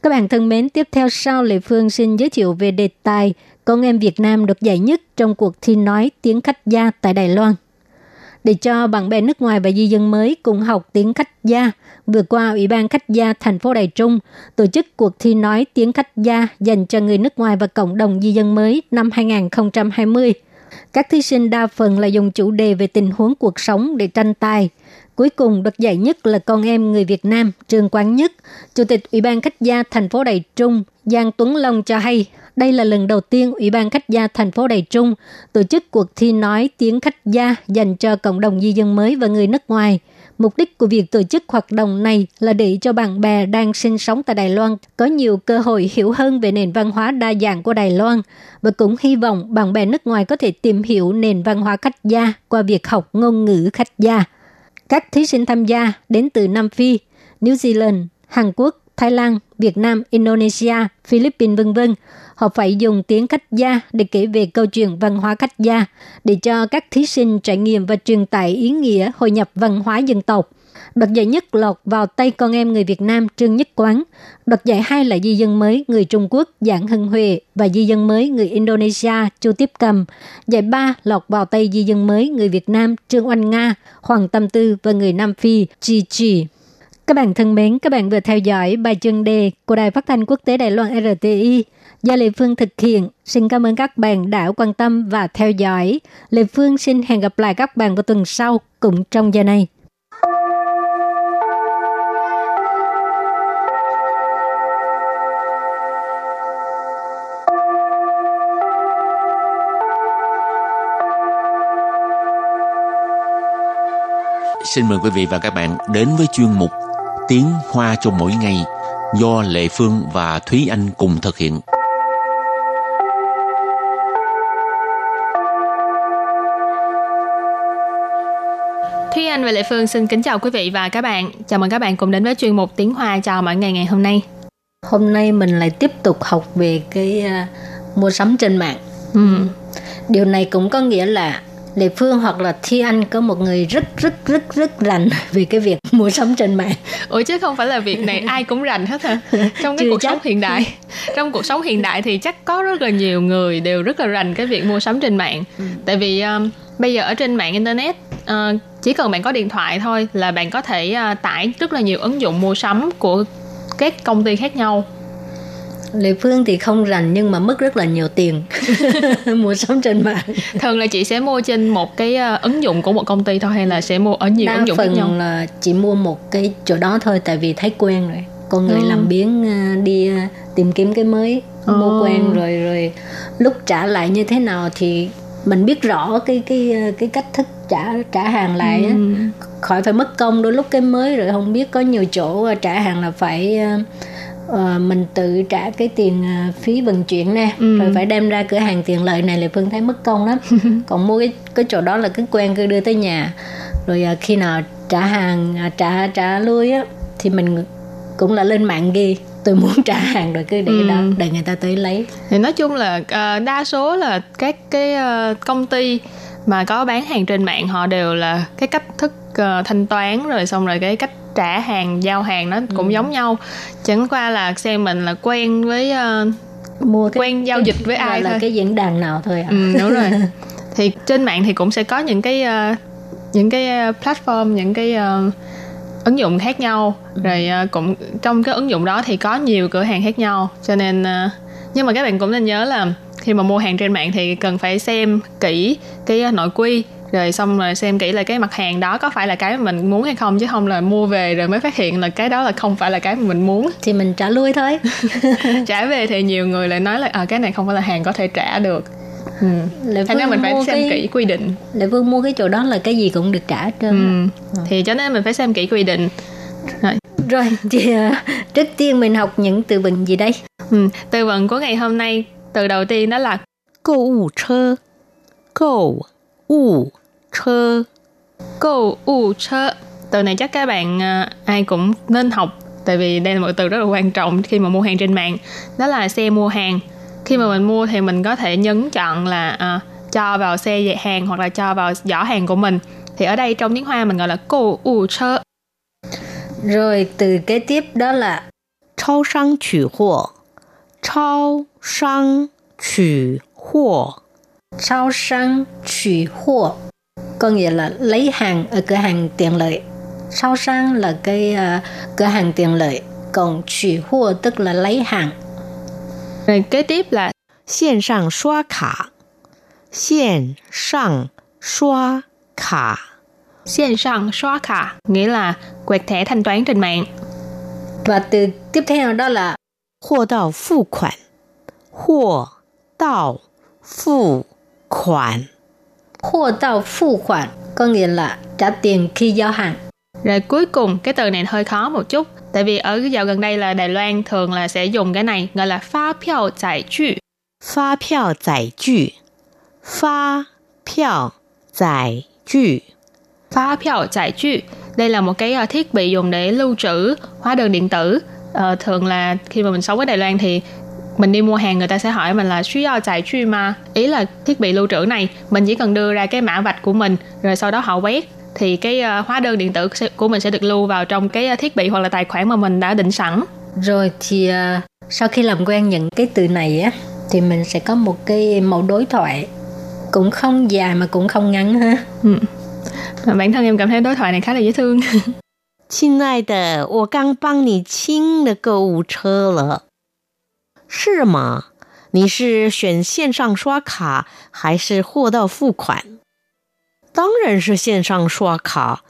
Các bạn thân mến, tiếp theo sau Lệ Phương xin giới thiệu về đề tài con em Việt Nam được giải nhất trong cuộc thi nói tiếng khách gia tại Đài Loan để cho bạn bè nước ngoài và di dân mới cùng học tiếng khách gia. Vừa qua, Ủy ban khách gia thành phố Đài Trung tổ chức cuộc thi nói tiếng khách gia dành cho người nước ngoài và cộng đồng di dân mới năm 2020. Các thí sinh đa phần là dùng chủ đề về tình huống cuộc sống để tranh tài. Cuối cùng được giải nhất là con em người Việt Nam Trương Quán Nhất. Chủ tịch Ủy ban khách gia thành phố Đài Trung Giang Tuấn Long cho hay đây là lần đầu tiên Ủy ban khách gia thành phố Đài Trung tổ chức cuộc thi nói tiếng khách gia dành cho cộng đồng di dân mới và người nước ngoài. Mục đích của việc tổ chức hoạt động này là để cho bạn bè đang sinh sống tại Đài Loan có nhiều cơ hội hiểu hơn về nền văn hóa đa dạng của Đài Loan và cũng hy vọng bạn bè nước ngoài có thể tìm hiểu nền văn hóa khách gia qua việc học ngôn ngữ khách gia. Các thí sinh tham gia đến từ Nam Phi, New Zealand, Hàn Quốc, Thái Lan, Việt Nam, Indonesia, Philippines v.v. Họ phải dùng tiếng khách gia để kể về câu chuyện văn hóa khách gia, để cho các thí sinh trải nghiệm và truyền tải ý nghĩa hội nhập văn hóa dân tộc. Đoạt giải nhất lọt vào tay con em người Việt Nam Trương Nhất Quán. Đoạt giải hai là di dân mới người Trung Quốc Giảng Hưng Huệ và di dân mới người Indonesia Chu Tiếp Cầm. Giải ba lọt vào tay di dân mới người Việt Nam Trương Oanh Nga, Hoàng Tâm Tư và người Nam Phi Chi Chi. Các bạn thân mến, các bạn vừa theo dõi bài chuyên đề của Đài Phát thanh Quốc tế Đài Loan RTI do Lê Phương thực hiện. Xin cảm ơn các bạn đã quan tâm và theo dõi. Lê Phương xin hẹn gặp lại các bạn vào tuần sau, cũng trong giờ này. Xin mời quý vị và các bạn đến với chuyên mục Tiếng Hoa cho mỗi ngày do Lệ Phương và Thúy Anh cùng thực hiện. Thúy Anh và Lệ Phương xin kính chào quý vị và các bạn. Chào mừng các bạn cùng đến với chuyên mục Tiếng Hoa chào mỗi ngày ngày hôm nay. Hôm nay mình lại tiếp tục học về cái uh, mua sắm trên mạng. Ừ. Điều này cũng có nghĩa là Lệ Phương hoặc là Thi Anh có một người rất rất rất rất rành về cái việc mua sắm trên mạng. Ủa chứ không phải là việc này ai cũng rành hết hả? Trong cái Chưa cuộc chắc. sống hiện đại, trong cuộc sống hiện đại thì chắc có rất là nhiều người đều rất là rành cái việc mua sắm trên mạng. Tại vì um, bây giờ ở trên mạng internet uh, chỉ cần bạn có điện thoại thôi là bạn có thể uh, tải rất là nhiều ứng dụng mua sắm của các công ty khác nhau Lệ Phương thì không rành nhưng mà mất rất là nhiều tiền mua sắm trên mạng. thường là chị sẽ mua trên một cái ờ, ứng dụng của một công ty thôi hay là sẽ mua ở nhiều Đa ứng dụng khác nhau phần là chỉ mua một cái chỗ đó thôi tại vì thấy quen rồi. Con người Ừ. làm biến à, đi à, tìm kiếm cái mới Ồ. mua quen rồi rồi lúc trả lại như thế nào thì mình biết rõ cái cái à, cái cách thức trả trả hàng lại. Ừ. khỏi phải mất công đôi lúc cái mới rồi không biết có nhiều chỗ à, trả hàng là phải ờ, mình tự trả cái tiền à, phí vận chuyển nè Ừ. rồi phải đem ra cửa hàng tiện lợi này là phương thấy mất công lắm còn mua cái cái chỗ đó là cứ quen cứ đưa tới nhà rồi à, khi nào trả hàng à, trả trả lui á thì mình cũng là lên mạng ghi tôi muốn trả hàng rồi cứ để Ừ. đó để người ta tới lấy thì nói chung là ờ, đa số là các cái ờ, công ty mà có bán hàng trên mạng họ đều là cái cách thức ờ, thanh toán rồi xong rồi cái cách trả hàng giao hàng nó cũng giống nhau. Chẳng qua là xem mình là quen với ờ, mua cái quen giao dịch với ai là thôi. cái diễn đàn nào thôi à ừ, đúng rồi. Thì trên mạng thì cũng sẽ có những cái ờ, những cái platform những cái ờ, ứng dụng khác nhau. Rồi ờ, cũng trong cái ứng dụng đó thì có nhiều cửa hàng khác nhau. Cho nên ờ, nhưng mà các bạn cũng nên nhớ là khi mà mua hàng trên mạng thì cần phải xem kỹ cái ờ, nội quy rồi xong rồi xem kỹ là cái mặt hàng đó có phải là cái mà mình muốn hay không chứ không là mua về rồi mới phát hiện là cái đó là không phải là cái mà mình muốn thì mình trả lui thôi trả về thì nhiều người lại nói là à, cái này không phải là hàng có thể trả được ừ. Thành ra Phương mình phải xem cái- kỹ quy định Lệ Phương mua cái chỗ đó là cái gì cũng được trả hết trơn á. ừ. thì cho nên mình phải xem kỹ quy định rồi Rồi, thì à, trước tiên mình học những từ vựng gì đây? ừ. từ vựng của ngày hôm nay từ đầu tiên đó là Câu ủ chơ. Câu ủ chơ. Câu ủ chơ. Từ này chắc các bạn à, ai cũng nên học Tại vì đây là một từ rất là quan trọng khi mà mua hàng trên mạng. Đó là xe mua hàng. Khi mà mình mua thì mình có thể nhấn chọn là uh, cho vào xe về hàng hoặc là cho vào giỏ hàng của mình. Thì ở đây trong tiếng Hoa mình gọi là cô ủ chơ Rồi từ kế tiếp đó là Chao sang chữ hộ Chao 商取货， sao sang chỉ货có nghĩa là lấy hàng ở cửa hàng tiện lợi. Sao sang là cái à, cửa hàng tiện lợi, còn chỉ货tức là lấy hàng. rồi kế tiếp là 线上刷卡，线上刷卡， 线上刷卡nghĩa là quẹt thẻ thanh toán trên mạng Và từ tiếp theo đó là 货到付款， 货到付款， 货到付款có nghĩa là trả tiền khi giao hàng. Rồi cuối cùng cái từ này hơi khó một chút Tại vì ở dạo gần đây là Đài Loan thường là sẽ dùng cái này gọi là phá票giải trừ 发票载具，发票载具。 phá 票giải trừ Đây là một cái ờ, thiết bị dùng để lưu trữ hóa đơn điện tử Ờ, Thường là khi mà mình sống ở Đài Loan thì mình đi mua hàng người ta sẽ hỏi mình là suy giải trừ mà ý là thiết bị lưu trữ này mình chỉ cần đưa ra cái mã vạch của mình rồi sau đó họ quét thì cái ờ, hóa đơn điện tử sẽ- của mình sẽ được lưu vào trong cái ờ, thiết bị hoặc là tài khoản mà mình đã định sẵn Rồi thì à, sau khi làm quen những cái từ này á thì mình sẽ có một cái mẫu đối thoại cũng không dài mà cũng không ngắn ha. Mà bản thân em cảm thấy đối thoại này khá là dễ thương 亲爱的，我刚帮你清了购物车了， 是吗？你是选线上刷卡还是货到付款？当然是线上刷卡，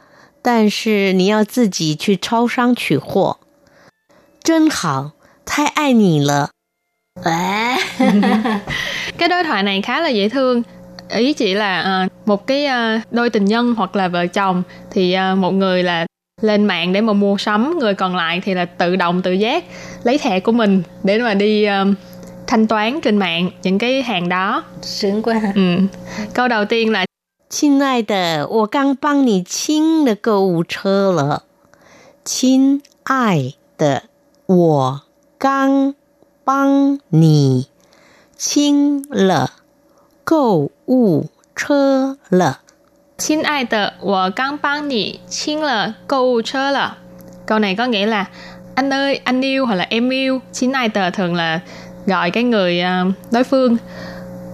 但是你要自己去超商取货。真好，太爱你了。 cái đối thoại này khá là dễ thương ý chỉ là à, một cái à, đôi tình nhân hoặc là vợ chồng thì à, một người là lên mạng để mà mua sắm người còn lại thì là tự động tự giác lấy thẻ của mình để mà đi à, thanh toán trên mạng những cái hàng đó sướng quá ha. ừ. câu đầu tiên là 亲爱的，我刚帮你清了购物车了。亲爱的，我刚帮你清了购物车了。 Xin ai tờ, nì xin câu chơ. Câu này có nghĩa là anh ơi, anh yêu hoặc là em yêu. Xin ai tờ thường là gọi cái người à, đối phương.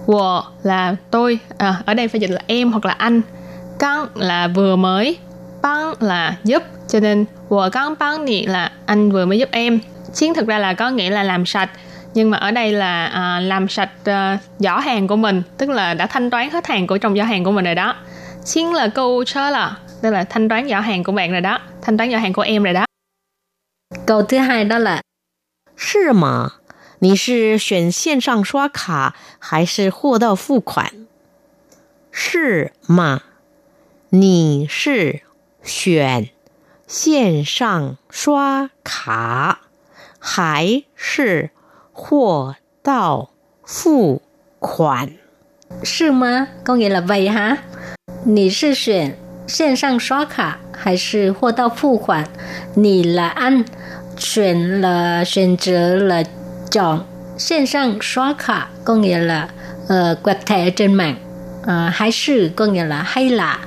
Wo là tôi, à, ở đây phải dịch là em hoặc là anh. Gang là vừa mới, bang là giúp. Cho nên wo gang bang nì là anh vừa mới giúp em. Xin thực ra là có nghĩa là làm sạch nhưng mà ở đây là à, làm sạch à, giỏ hàng của mình tức là đã thanh toán hết hàng của trong giỏ hàng của mình rồi đó xin là câu chớ là tức là thanh toán giỏ hàng của bạn rồi đó thanh toán giỏ hàng của em rồi đó Câu thứ hai đó là 是吗？你是选线上刷卡还是货到付款？是吗？你是选线上刷卡还是货到付款？ sư má có nghĩa là vậy hả? Nì sư chuyển线上刷卡还是货到付款? Nì là anh, chuyển là chuyển择là chọn, 线上刷卡 có nghĩa là uh, quẹt thẻ trên mạng, uh, hay sư có nghĩa là hay là,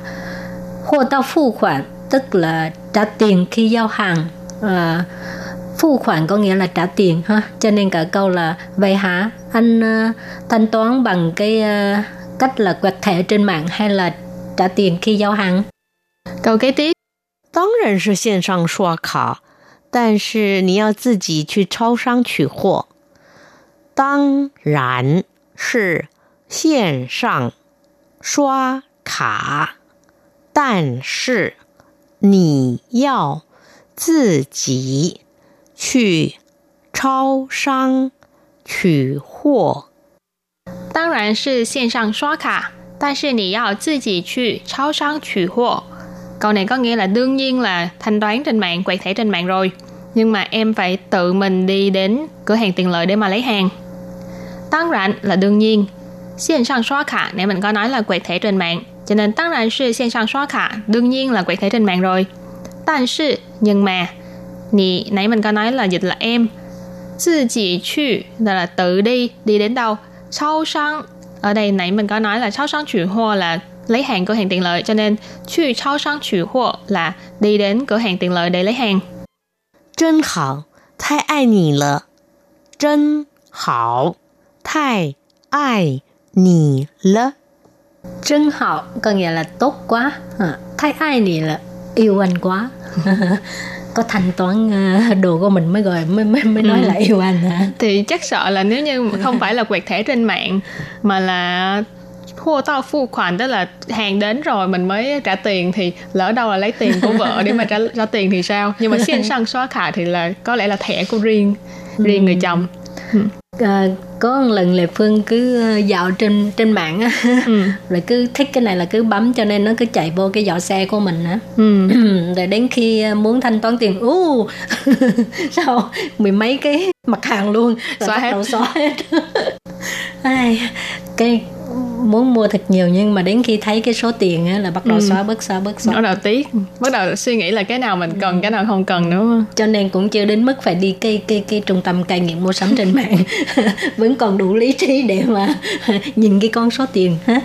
货到付款 tức là trả tiền khi giao hàng, uh, Phu khoản có nghĩa là trả tiền ha cho nên cả câu là vậy hả anh uh, thanh toán bằng cái uh, cách là quẹt thẻ trên mạng hay là trả tiền khi giao hàng câu kế tiếp 当然是线上刷卡，但是你要自己去超商取货。当然是线上刷卡，但是你要自己去超商取货。当然是线上刷卡 但是你要自己去超商取货câu này có nghĩa là đương nhiên là thanh toán trên mạng quẹt thẻ trên mạng rồi nhưng mà em phải tự mình đi đến cửa hàng tiện lợi để mà lấy hàng tăng rạn là đương nhiên Xiên sang xóa khả nãy mình có nói là quẹt thẻ trên mạng cho nên tăng rạn sư xiên sang xóa khả đương nhiên là quẹt thẻ trên mạng rồi但是 nhưng mà nì nãy mình có nói là dịch là em tự chỉ chu là tự đi đi đến đâu Chao sang ở đây nãy mình có nói là chao sang chủ hoa là lấy hàng cửa hàng tiện lợi cho nên chu chao sang chủ hoa là đi đến cửa hàng tiện lợi để lấy hàng. Chân hảo, thái ai nì lợ. Chân hảo, thái ai nì lợ. Chân hảo có nghĩa là tốt quá, à, thái ai nì lợ, yêu anh quá. Có thanh toán uh, đồ của mình mới gọi mới mới, mới nói Ừ. là yêu anh hả? Thì chắc sợ là nếu như không phải là quẹt thẻ trên mạng mà là khua tao phu khoản tức là hàng đến rồi mình mới trả tiền thì lỡ đâu là lấy tiền của vợ để mà trả trả tiền thì sao? Nhưng mà xiên sang xóa khả thì là có lẽ là thẻ của riêng riêng người chồng À, có một lần Lệ Phương cứ ờ, dạo trên trên mạng á. Ừ. rồi cứ thích cái này là cứ bấm cho nên nó cứ chạy vô cái giỏ xe của mình á. Ừ. rồi đến khi ờ, muốn thanh toán tiền u sao? Mười mấy cái mặt hàng luôn. Rồi Xóa bắt hết. đầu xóa hết. Ai, cái muốn mua thật nhiều nhưng mà đến khi thấy cái số tiền á là bắt đầu Ừ. xóa bớt xóa bớt xóa bắt đầu tiếc. Bắt đầu suy nghĩ là cái nào mình cần cái nào không cần nữa cho nên cũng chưa đến mức phải đi cái cái cái trung tâm cai nghiện mua sắm trên mạng vẫn còn đủ lý trí để mà nhìn cái con số tiền ha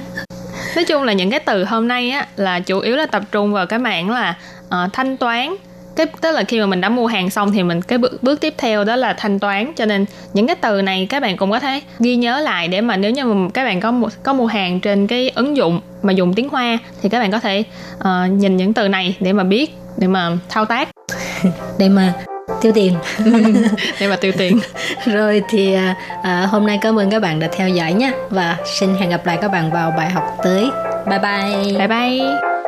nói chung là những cái từ hôm nay á là chủ yếu là tập trung vào cái mảng là ờ, thanh toán. Cái tức là khi mà mình đã mua hàng xong thì mình cái bước bước tiếp theo đó là thanh toán. Cho nên những cái từ này các bạn cũng có thể ghi nhớ lại để mà nếu như mà các bạn có mua, có mua hàng trên cái ứng dụng mà dùng tiếng hoa thì các bạn có thể ờ, nhìn những từ này để mà biết để mà thao tác. Để mà tiêu tiền. Để mà tiêu tiền. Rồi thì à, à, hôm nay cảm ơn các bạn đã theo dõi nhé. Và xin hẹn gặp lại các bạn vào bài học tới. Bye bye. Bye bye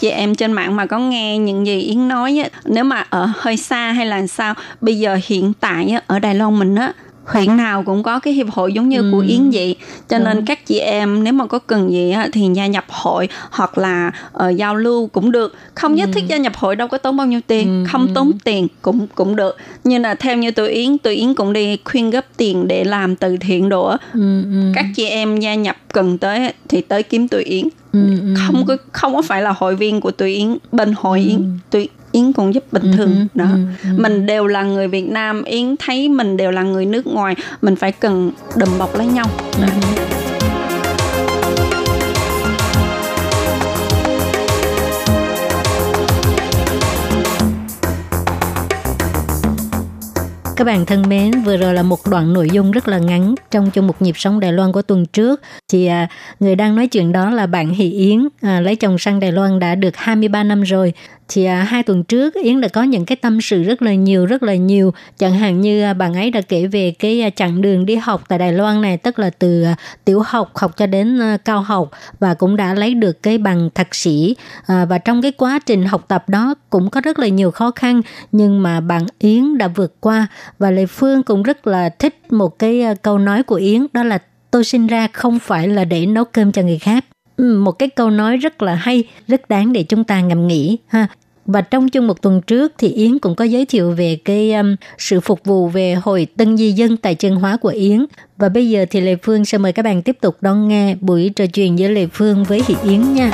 Chị em trên mạng mà có nghe những gì Yến nói á, nếu mà ở hơi xa hay là sao bây giờ hiện tại á, ở Đài Loan mình á huyện nào cũng có cái hiệp hội giống như ừ. của Yến vậy cho Đúng. nên các chị em nếu mà có cần gì á, thì gia nhập hội hoặc là uh, giao lưu cũng được không nhất ừ. thiết gia nhập hội đâu có tốn bao nhiêu tiền ừ. không ừ. tốn tiền cũng cũng được như là theo như tụi Yến tụi Yến cũng đi khuyên gấp tiền để làm từ thiện đồ ừ. ừ. các chị em gia nhập cần tới thì tới kiếm tụi Yến ừ, ừ. không có không có phải là hội viên của tụi Yến bên hội Yến ừ. tụi Yến cũng giúp bình thường uh-huh, đó uh-huh. mình đều là người Việt Nam Yến thấy mình đều là người nước ngoài mình phải cần đùm bọc lấy nhau uh-huh. Các bạn thân mến, vừa rồi là một đoạn nội dung rất là ngắn trong chung một nhịp sống Đài Loan của tuần trước. Thì à, người đang nói chuyện đó là bạn Hỷ Yến, à, lấy chồng sang Đài Loan đã được 23 năm rồi thì à, hai tuần trước Yến đã có những cái tâm sự rất là nhiều rất là nhiều. Chẳng hạn như à, bạn ấy đã kể về cái à, chặng đường đi học tại Đài Loan này tức là từ à, tiểu học học cho đến à, cao học và cũng đã lấy được cái bằng thạc sĩ. À, và trong cái quá trình học tập đó cũng có rất là nhiều khó khăn nhưng mà bạn Yến đã vượt qua. Và Lê Phương cũng rất là thích một cái à, câu nói của Yến đó là tôi sinh ra không phải là để nấu cơm cho người khác. Ừ, một cái câu nói rất là hay rất đáng để chúng ta ngẫm nghĩ ha và trong chung một tuần trước thì Yến cũng có giới thiệu về cái um, sự phục vụ về hội tân di dân tại chân hóa của Yến. Và bây giờ thì Lê Phương sẽ mời các bạn tiếp tục đón nghe buổi trò chuyện giữa Lê Phương với Thị Yến nha.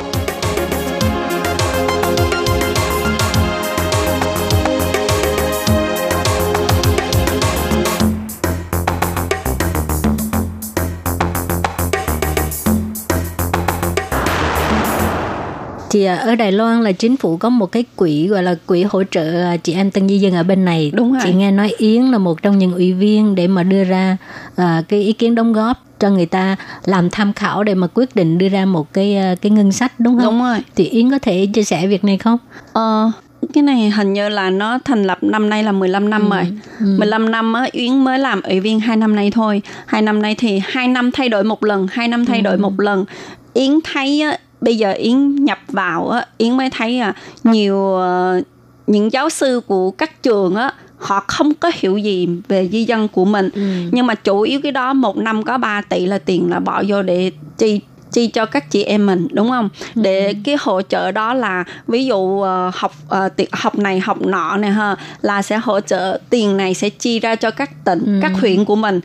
Thì à, ở Đài Loan là chính phủ có một cái quỹ gọi là quỹ hỗ trợ à, chị em tân di dân ở bên này đúng rồi chị nghe nói Yến là một trong những ủy viên để mà đưa ra uh, cái ý kiến đóng góp cho người ta làm tham khảo để mà quyết định đưa ra một cái cái ngân sách đúng không? Đúng rồi. Thì Yến có thể chia sẻ việc này không? Ờ, cái này hình như là nó thành lập năm nay là 15 năm ừ. rồi. Ừ. 15 năm á Yến mới làm ủy viên hai năm nay thôi. Hai năm nay thì hai năm thay đổi một lần, hai năm thay ừ. đổi một lần. Yến thấy á, bây giờ yến nhập vào á yến mới thấy à nhiều uh, những giáo sư của các trường á họ không có hiểu gì về di dân của mình ừ. nhưng mà chủ yếu cái đó một năm có 3 tỷ là tiền là bỏ vô để chi chi cho các chị em mình đúng không ừ. để cái hỗ trợ đó là ví dụ uh, học uh, học này học nọ này ha là sẽ hỗ trợ tiền này sẽ chi ra cho các tỉnh ừ. các huyện của mình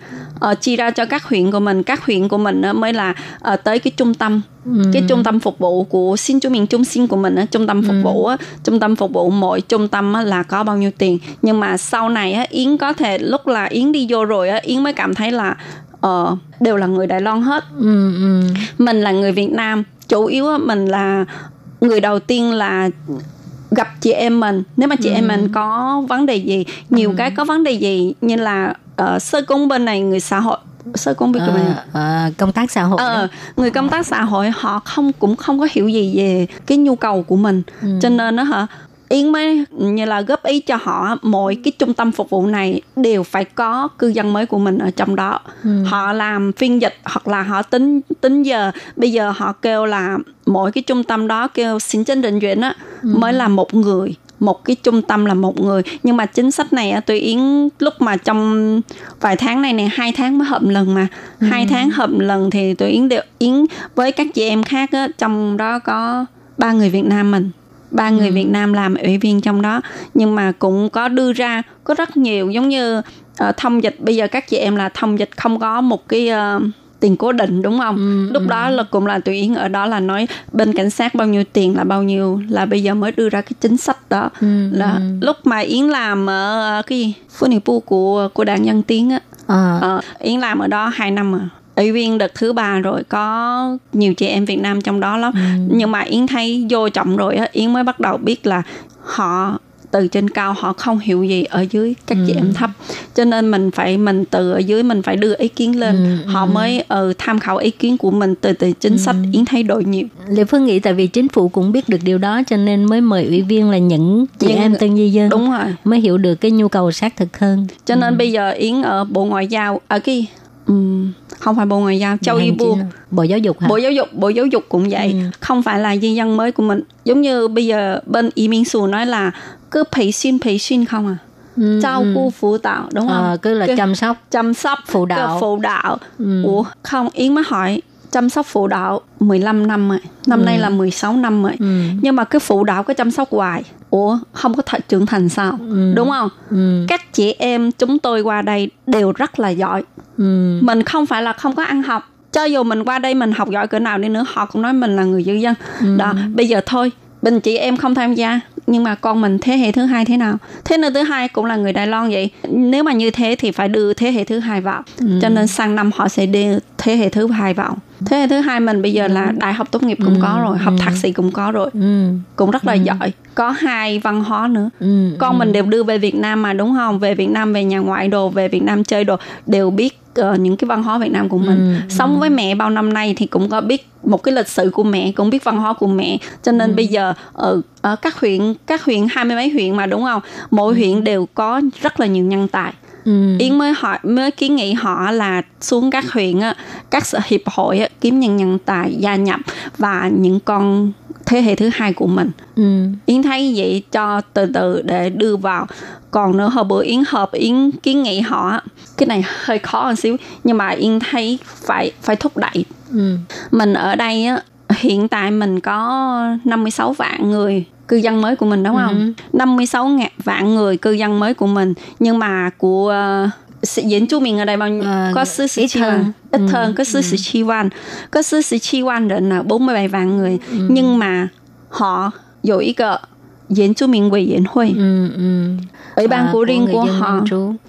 uh, chi ra cho các huyện của mình các huyện của mình mới là uh, tới cái trung tâm Ừ. cái trung tâm phục vụ của xin chú miền trung xin của mình á trung tâm phục ừ. vụ á trung tâm phục vụ mỗi trung tâm á, là có bao nhiêu tiền nhưng mà sau này á yến có thể lúc là yến đi vô rồi á yến mới cảm thấy là uh, đều là người đài loan hết ừ, ừ. mình là người việt nam chủ yếu mình là người đầu tiên là gặp chị em mình nếu mà chị ừ. em mình có vấn đề gì nhiều ừ. cái có vấn đề gì như là uh, sơ công bên này người xã hội sơ công việc của mình à, công tác xã hội ờ, người công tác xã hội họ không cũng không có hiểu gì về cái nhu cầu của mình ừ. cho nên đó hả Yến mới như là góp ý cho họ mỗi cái trung tâm phục vụ này đều phải có cư dân mới của mình ở trong đó. Ừ. Họ làm phiên dịch hoặc là họ tính tính giờ bây giờ họ kêu là mỗi cái trung tâm đó kêu xin chân định duyệt á ừ. mới là một người một cái trung tâm là một người nhưng mà chính sách này tôi yến lúc mà trong vài tháng này này hai tháng mới hợp lần mà ừ. hai tháng hợp lần thì tôi yến đều yến với các chị em khác á, trong đó có ba người việt nam mình ba người ừ. Việt Nam làm ủy viên trong đó nhưng mà cũng có đưa ra có rất nhiều giống như uh, thông dịch bây giờ các chị em là thông dịch không có một cái uh, tiền cố định đúng không ừ, lúc ừ. đó là cũng là tùy yến ở đó là nói bên cảnh sát bao nhiêu tiền là bao nhiêu là bây giờ mới đưa ra cái chính sách đó ừ, là ừ. lúc mà yến làm ở cái gì phố pu của của đảng nhân tiến á à. ờ, yến làm ở đó hai năm rồi ủy viên đợt thứ ba rồi có nhiều chị em Việt Nam trong đó lắm ừ. nhưng mà Yến thấy vô trọng rồi á Yến mới bắt đầu biết là họ từ trên cao họ không hiểu gì ở dưới các ừ. chị em thấp cho nên mình phải mình từ ở dưới mình phải đưa ý kiến lên ừ, họ ừ. mới uh, tham khảo ý kiến của mình từ từ chính ừ. sách yến thay đổi nhiều lệ phương nghĩ tại vì chính phủ cũng biết được điều đó cho nên mới mời ủy viên là những chị những, em tân di dân đúng rồi mới hiểu được cái nhu cầu xác thực hơn cho nên ừ. bây giờ yến ở bộ ngoại giao ở cái um, không phải bộ ngoại giao châu y bu bộ giáo dục hả? bộ giáo dục bộ giáo dục cũng vậy ừ. không phải là di dân mới của mình giống như bây giờ bên y minh sù nói là cứ 培训培训 không à ừ, trao ừ. cu phụ đạo đúng không? À, cứ là cứ chăm sóc chăm sóc phụ đạo phụ đạo ừ. ủa không yến mới hỏi chăm sóc phụ đạo 15 năm rồi năm ừ. nay là 16 năm rồi ừ. nhưng mà cái phụ đạo có chăm sóc hoài ủa không có th- trưởng thành sao ừ. đúng không ừ. các chị em chúng tôi qua đây đều rất là giỏi ừ. mình không phải là không có ăn học cho dù mình qua đây mình học giỏi cỡ nào đi nữa họ cũng nói mình là người dư dân ừ. đó bây giờ thôi bình chị em không tham gia nhưng mà con mình thế hệ thứ hai thế nào thế nên thứ hai cũng là người Đài Loan vậy nếu mà như thế thì phải đưa thế hệ thứ hai vào ừ. cho nên sang năm họ sẽ đưa thế hệ thứ hai vào thế hệ thứ hai mình bây giờ là ừ. đại học tốt nghiệp cũng ừ. có rồi học thạc sĩ cũng có rồi ừ. cũng rất là ừ. giỏi có hai văn hóa nữa ừ. con ừ. mình đều đưa về Việt Nam mà đúng không về Việt Nam về nhà ngoại đồ về Việt Nam chơi đồ đều biết uh, những cái văn hóa Việt Nam của mình ừ, ừ. sống ừ. với mẹ bao năm nay thì cũng có biết một cái lịch sử của mẹ cũng biết văn hóa của mẹ cho nên ừ. bây giờ ở, ở các huyện các huyện hai mươi mấy huyện mà đúng không mỗi ừ. huyện đều có rất là nhiều nhân tài Ừ. Yến mới hỏi mới kiến nghị họ là xuống các huyện á, các sở hiệp hội á, kiếm nhân nhân tài gia nhập và những con thế hệ thứ hai của mình ừ. yến thấy vậy cho từ từ để đưa vào còn nữa hồi bữa yến họp yến kiến nghị họ cái này hơi khó một xíu nhưng mà yến thấy phải phải thúc đẩy ừ. mình ở đây á hiện tại mình có 56 vạn người cư dân mới của mình đúng không? Ừ. 56 ngàn vạn người cư dân mới của mình nhưng mà của uh, diễn chú mình ở đây bao nhiêu? Uh, có 47 vạn. Ít ừ. hơn có 47 vạn. Có 47 vạn 人 là 47 vạn người. Ừ. Nhưng mà họ có một cái. Ừ, ừ. Ủy ban à, của riêng của họ.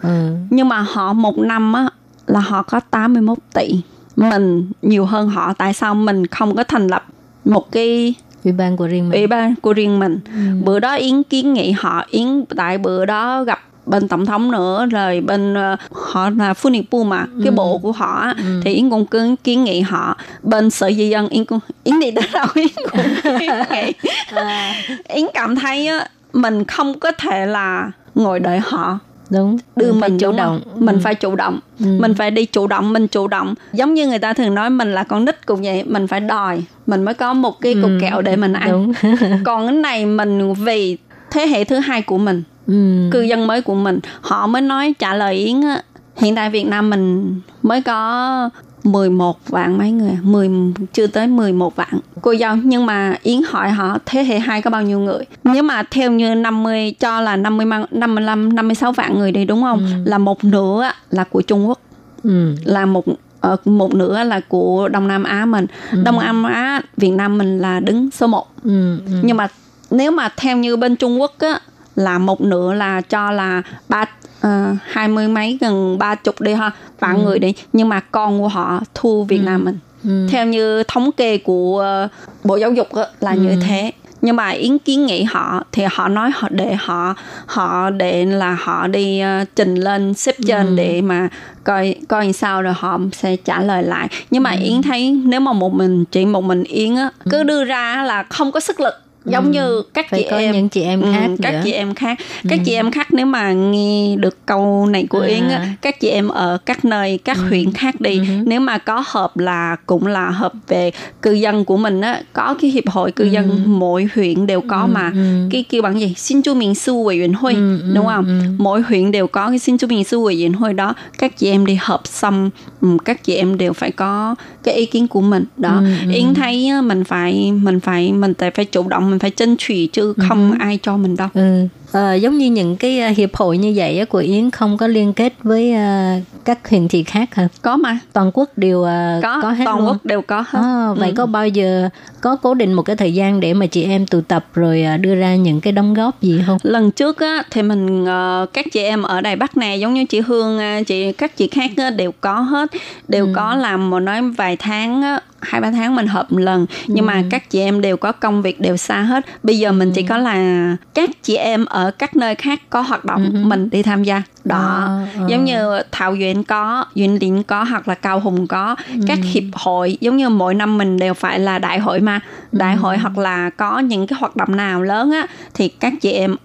Ừ. Nhưng mà họ một năm á là họ có 81 tỷ. Mình nhiều hơn họ. Tại sao mình không có thành lập một cái ủy ban của riêng mình ủy ban của riêng mình ừ. bữa đó yến kiến nghị họ yến tại bữa đó gặp bên tổng thống nữa rồi bên uh, họ là phu niệm pu mà cái ừ. bộ của họ ừ. thì yến cũng cứ kiến nghị họ bên sở di dân yến cũng yến đi đến đâu yến cũng kiến nghị à. yến cảm thấy á mình không có thể là ngồi đợi họ đúng đưa mình, mình chủ động mình ừ. phải chủ động ừ. mình phải đi chủ động mình chủ động giống như người ta thường nói mình là con nít cũng vậy mình phải đòi mình mới có một cái cục ừ. kẹo để mình ăn đúng. còn cái này mình vì thế hệ thứ hai của mình ừ. cư dân mới của mình họ mới nói trả lời yến á hiện tại Việt Nam mình mới có 11 vạn mấy người 10 chưa tới 11 vạn cô dâu nhưng mà Yến hỏi họ thế hệ 2 có bao nhiêu người nếu mà theo như 50 cho là 50 55 56 vạn người đi đúng không ừ. là một nửa là của Trung Quốc ừ. là một ờ, một nửa là của Đông Nam Á mình ừ. Đông Nam Á Việt Nam mình là đứng số 1 ừ. Ừ. nhưng mà nếu mà theo như bên Trung Quốc á là một nửa là cho là ba Ờ, hai mươi mấy gần ba chục đi ha vạn ừ. người đi nhưng mà con của họ thu Việt ừ. Nam mình ừ. theo như thống kê của Bộ Giáo dục là ừ. như thế nhưng mà yến kiến nghị họ thì họ nói họ để họ họ để là họ đi uh, trình lên xếp trên ừ. để mà coi coi sao rồi họ sẽ trả lời lại nhưng mà ừ. yến thấy nếu mà một mình chỉ một mình yến á cứ ừ. đưa ra là không có sức lực giống như các Phải chị có em. những chị em Ừ, khác các nữa. chị em khác. Các chị em khác nếu mà nghe được câu này của À. yến á, các chị em ở các nơi các huyện khác đi nếu mà có hợp là cũng là hợp về cư dân của mình á có cái hiệp hội cư dân mỗi huyện đều có mà. cái kêu bằng gì? Xin chú mình sư ủy viên hội đúng không? mỗi huyện đều có cái xin chú mình sư ủy viên hội đó. Các chị em đi họp xong ừ, các chị em đều phải có cái ý kiến của mình. Đó. Yến thấy mình phải mình phải mình phải phải chủ động mình phải tranh thủ chứ không ai cho mình đâu Ừ. Ờ, giống như những cái ờ, hiệp hội như vậy á, của Yến không có liên kết với ờ, các huyện thị khác hả? có mà Toàn quốc đều có, có hết toàn luôn. quốc đều có hết À, vậy Ừ. có bao giờ có cố định một cái thời gian để mà chị em tụ tập rồi đưa ra những cái đóng góp gì không? lần trước á thì mình các chị em ở đài bắc nè giống như chị hương à, chị các chị khác á, đều có hết đều có làm một nói vài tháng á, hai ba tháng mình họp một lần. Nhưng mà các chị em đều có công việc đều xa hết. Bây giờ mình chỉ có là các chị em ở các nơi khác có hoạt động mình đi tham gia. Đó. À, à. giống như thảo duyện có duyện định có hoặc là cao hùng có. Các hiệp hội giống như mỗi năm mình đều phải là đại hội mà. Đại hội hoặc là có những cái hoạt động nào lớn á thì các chị em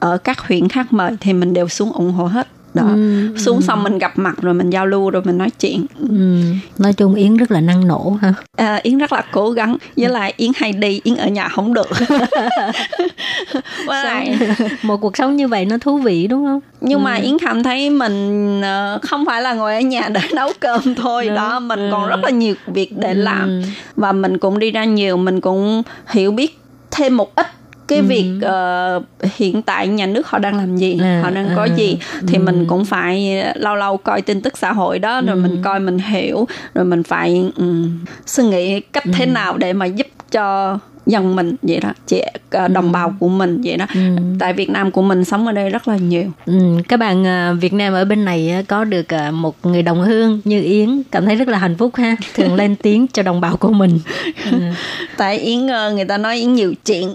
ở các huyện khác mời thì mình đều xuống ủng hộ hết đó xuống xong mình gặp mặt rồi mình giao lưu rồi mình nói chuyện Ừ. Nói chung Yến rất là năng nổ ha. à, yến rất là cố gắng với lại yến hay đi yến ở nhà không được lại một cuộc sống như vậy nó thú vị đúng không? nhưng mà yến cảm thấy mình ờ, không phải là ngồi ở nhà để nấu cơm thôi Đúng. đó mình Ừ. còn rất là nhiều việc để làm Ừ. và mình cũng đi ra nhiều mình cũng hiểu biết thêm một ít cái việc ờ, hiện tại nhà nước họ đang làm gì À, họ đang có à, gì thì mình cũng phải lâu lâu coi tin tức xã hội đó rồi mình coi mình hiểu rồi mình phải um, suy nghĩ cách thế nào để mà giúp cho dân mình vậy đó chị ờ, đồng bào của mình vậy đó. Tại Việt Nam của mình sống ở đây rất là nhiều. Ừ, các bạn à, Việt Nam ở bên này có được à, một người đồng hương như Yến cảm thấy rất là hạnh phúc ha thường lên tiếng cho đồng bào của mình. Ừ. tại Yến ờ, người ta nói Yến nhiều chuyện.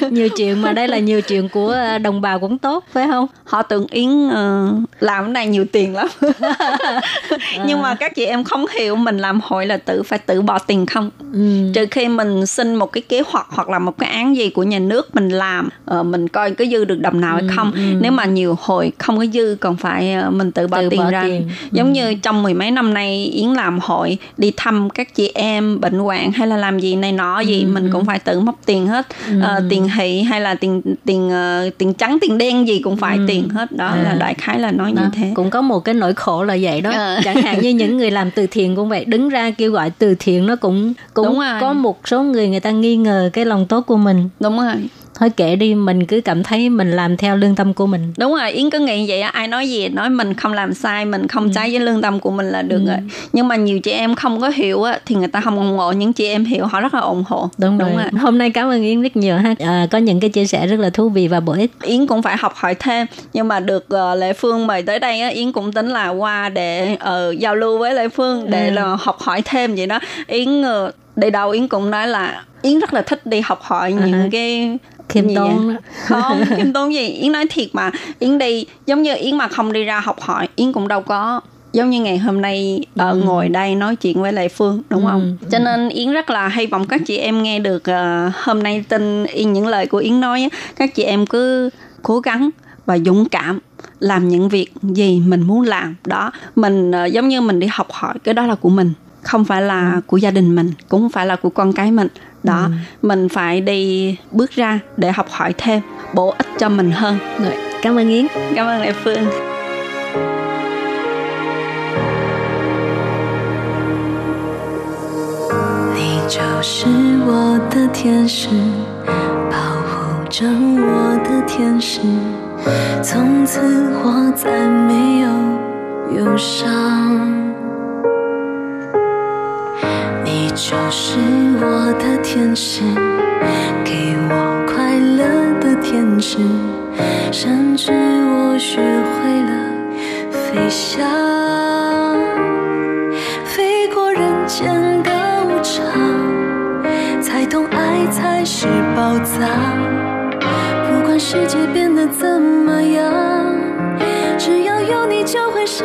Nhiều chuyện mà đây là nhiều chuyện của à, đồng bào cũng tốt phải không? Họ tưởng Yến ờ, làm cái này nhiều tiền lắm. Nhưng mà các chị em không hiểu mình làm hội là tự phải tự bỏ tiền không? Ừ. trừ khi mình xin một cái kế hoạch hoặc là một cái án gì của nhà nước mình làm ờ, mình coi có dư được đồng nào hay không. nếu mà nhiều hội không có dư còn phải ờ, mình tự bỏ Tự tiền bỏ ra. tiền. giống như trong mười mấy năm nay yến làm hội đi thăm các chị em bệnh hoạn hay là làm gì này nọ gì mình cũng phải tự móc tiền hết. Ờ, tiền thị hay là tiền tiền ờ, tiền trắng tiền đen gì cũng phải tiền hết. Đó là đại khái là nói như Đó, thế. cũng có một cái nỗi khổ là vậy đó. Ờ. chẳng hạn như những người làm từ thiện cũng vậy đứng ra kêu gọi từ thiện nó cũng cũng Đúng rồi. có một số người người ta nghi ngờ cái lòng tốt của mình. Đúng rồi. Thôi kệ đi mình cứ cảm thấy mình làm theo lương tâm của mình. Đúng rồi yến cứ nghĩ vậy á ai nói gì nói mình không làm sai mình không trái với lương tâm của mình là được rồi. Nhưng mà nhiều chị em không có hiểu á thì người ta không ủng hộ. Những chị em hiểu họ rất là ủng hộ. Đúng, rồi. hôm nay cảm ơn yến rất nhiều ha. À, có những cái chia sẻ rất là thú vị và bổ ích. Yến cũng phải học hỏi thêm. Nhưng mà được ờ, Lệ Phương mời tới đây á, Yến cũng tính là qua để ờ, giao lưu với Lệ Phương để là học hỏi thêm vậy đó. Yến uh, đây đầu Yến cũng nói là Yến rất là thích đi học hỏi những cái khiêm gì tốn không khiêm tốn gì? Yến nói thiệt mà. Yến đi giống như Yến mà không đi ra học hỏi Yến cũng đâu có giống như ngày hôm nay ở ngồi đây nói chuyện với Lệ Phương đúng không? Cho nên Yến rất là hy vọng các chị em nghe được ờ, hôm nay tin những lời của Yến nói các chị em cứ cố gắng và dũng cảm làm những việc gì mình muốn làm. Đó mình ờ, giống như mình đi học hỏi cái đó là của mình không phải là của gia đình mình cũng không phải là của con cái mình đó mình phải đi bước ra để học hỏi thêm bổ ích cho mình hơn rồi cảm ơn yến cảm ơn lệ phương 你就是我的天使，保护着我的天使，从此我再没有忧伤。 就是我的天使，给我快乐的天使，甚至我学会了飞翔。飞过人间的无常，才懂爱才是宝藏。不管世界变得怎么样，只要有你就会是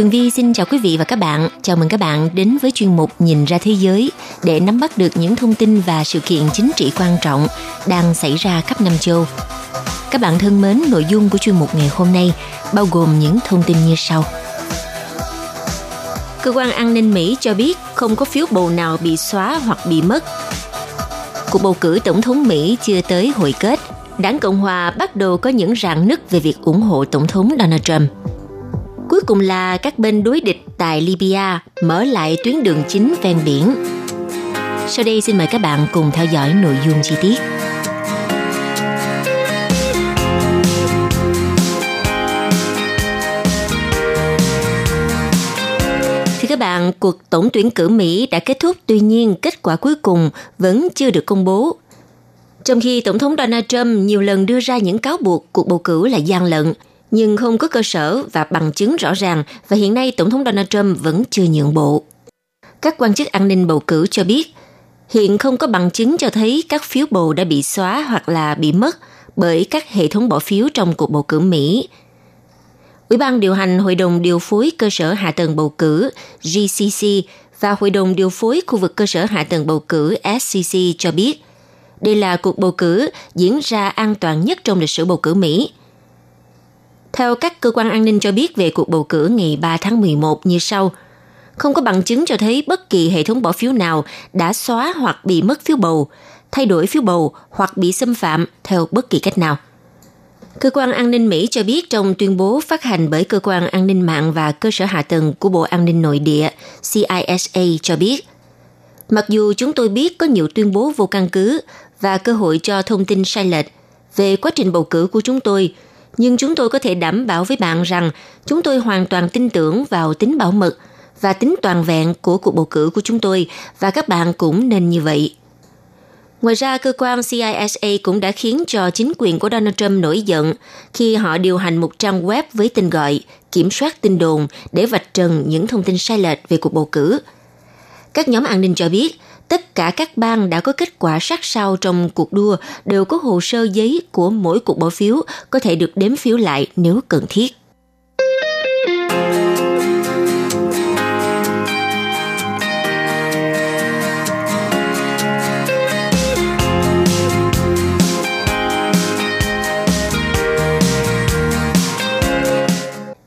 Tường Vi xin chào quý vị và các bạn. Chào mừng các bạn đến với chuyên mục Nhìn ra thế giới để nắm bắt được những thông tin và sự kiện chính trị quan trọng đang xảy ra khắp năm châu. Các bạn thân mến, nội dung của chuyên mục ngày hôm nay bao gồm những thông tin như sau. Cơ quan an ninh Mỹ cho biết không có phiếu bầu nào bị xóa hoặc bị mất. Cuộc bầu cử tổng thống Mỹ chưa tới hồi kết. Đảng Cộng Hòa bắt đầu có những rạn nứt về việc ủng hộ tổng thống Donald Trump. Cuối cùng là các bên đối địch tại Libya mở lại tuyến đường chính ven biển. Sau đây xin mời các bạn cùng theo dõi nội dung chi tiết. Thưa các bạn, cuộc tổng tuyển cử Mỹ đã kết thúc, tuy nhiên kết quả cuối cùng vẫn chưa được công bố. Trong khi Tổng thống Donald Trump nhiều lần đưa ra những cáo buộc cuộc bầu cử là gian lận, nhưng không có cơ sở và bằng chứng rõ ràng và hiện nay Tổng thống Donald Trump vẫn chưa nhượng bộ. Các quan chức an ninh bầu cử cho biết, hiện không có bằng chứng cho thấy các phiếu bầu đã bị xóa hoặc là bị mất bởi các hệ thống bỏ phiếu trong cuộc bầu cử Mỹ. Ủy ban điều hành Hội đồng điều phối cơ sở hạ tầng bầu cử GCC và Hội đồng điều phối khu vực cơ sở hạ tầng bầu cử SCC cho biết, đây là cuộc bầu cử diễn ra an toàn nhất trong lịch sử bầu cử Mỹ – theo các cơ quan an ninh cho biết về cuộc bầu cử ngày 3 tháng 11 như sau. Không có bằng chứng cho thấy bất kỳ hệ thống bỏ phiếu nào đã xóa hoặc bị mất phiếu bầu, thay đổi phiếu bầu hoặc bị xâm phạm theo bất kỳ cách nào. Cơ quan an ninh Mỹ cho biết trong tuyên bố phát hành bởi Cơ quan an ninh mạng và cơ sở hạ tầng của Bộ An ninh Nội địa CISA cho biết, mặc dù chúng tôi biết có nhiều tuyên bố vô căn cứ và cơ hội cho thông tin sai lệch về quá trình bầu cử của chúng tôi – nhưng chúng tôi có thể đảm bảo với bạn rằng chúng tôi hoàn toàn tin tưởng vào tính bảo mật và tính toàn vẹn của cuộc bầu cử của chúng tôi và các bạn cũng nên như vậy. Ngoài ra, cơ quan CISA cũng đã khiến cho chính quyền của Donald Trump nổi giận khi họ điều hành một trang web với tên gọi Kiểm soát tin đồn để vạch trần những thông tin sai lệch về cuộc bầu cử. Các nhóm an ninh cho biết, tất cả các bang đã có kết quả sát sao trong cuộc đua, đều có hồ sơ giấy của mỗi cuộc bỏ phiếu có thể được đếm phiếu lại nếu cần thiết.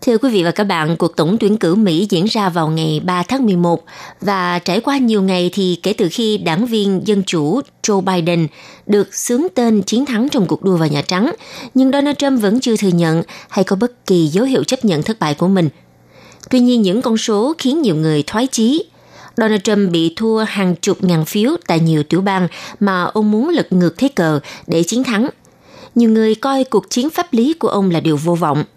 Thưa quý vị và các bạn, cuộc tổng tuyển cử Mỹ diễn ra vào ngày 3 tháng 11 và trải qua nhiều ngày thì kể từ khi đảng viên Dân Chủ Joe Biden được xướng tên chiến thắng trong cuộc đua vào Nhà Trắng, nhưng Donald Trump vẫn chưa thừa nhận hay có bất kỳ dấu hiệu chấp nhận thất bại của mình. Tuy nhiên những con số khiến nhiều người thoái chí. Donald Trump bị thua hàng chục ngàn phiếu tại nhiều tiểu bang mà ông muốn lật ngược thế cờ để chiến thắng. Nhiều người coi cuộc chiến pháp lý của ông là điều vô vọng –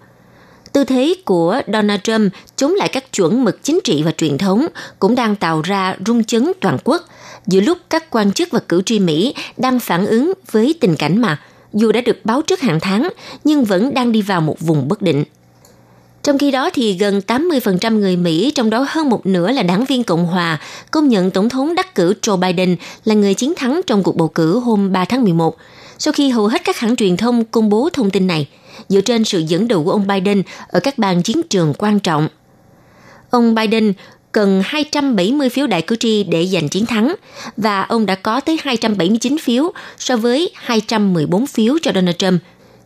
Tư thế của Donald Trump chống lại các chuẩn mực chính trị và truyền thống cũng đang tạo ra rung chấn toàn quốc, giữa lúc các quan chức và cử tri Mỹ đang phản ứng với tình cảnh mà dù đã được báo trước hàng tháng nhưng vẫn đang đi vào một vùng bất định. Trong khi đó thì gần 80% người Mỹ, trong đó hơn một nửa là đảng viên Cộng hòa, công nhận Tổng thống đắc cử Joe Biden là người chiến thắng trong cuộc bầu cử hôm 3 tháng 11. Sau khi hầu hết các hãng truyền thông công bố thông tin này, dựa trên sự dẫn đầu của ông Biden ở các bang chiến trường quan trọng. Ông Biden cần 270 phiếu đại cử tri để giành chiến thắng và ông đã có tới 279 phiếu so với 214 phiếu cho Donald Trump,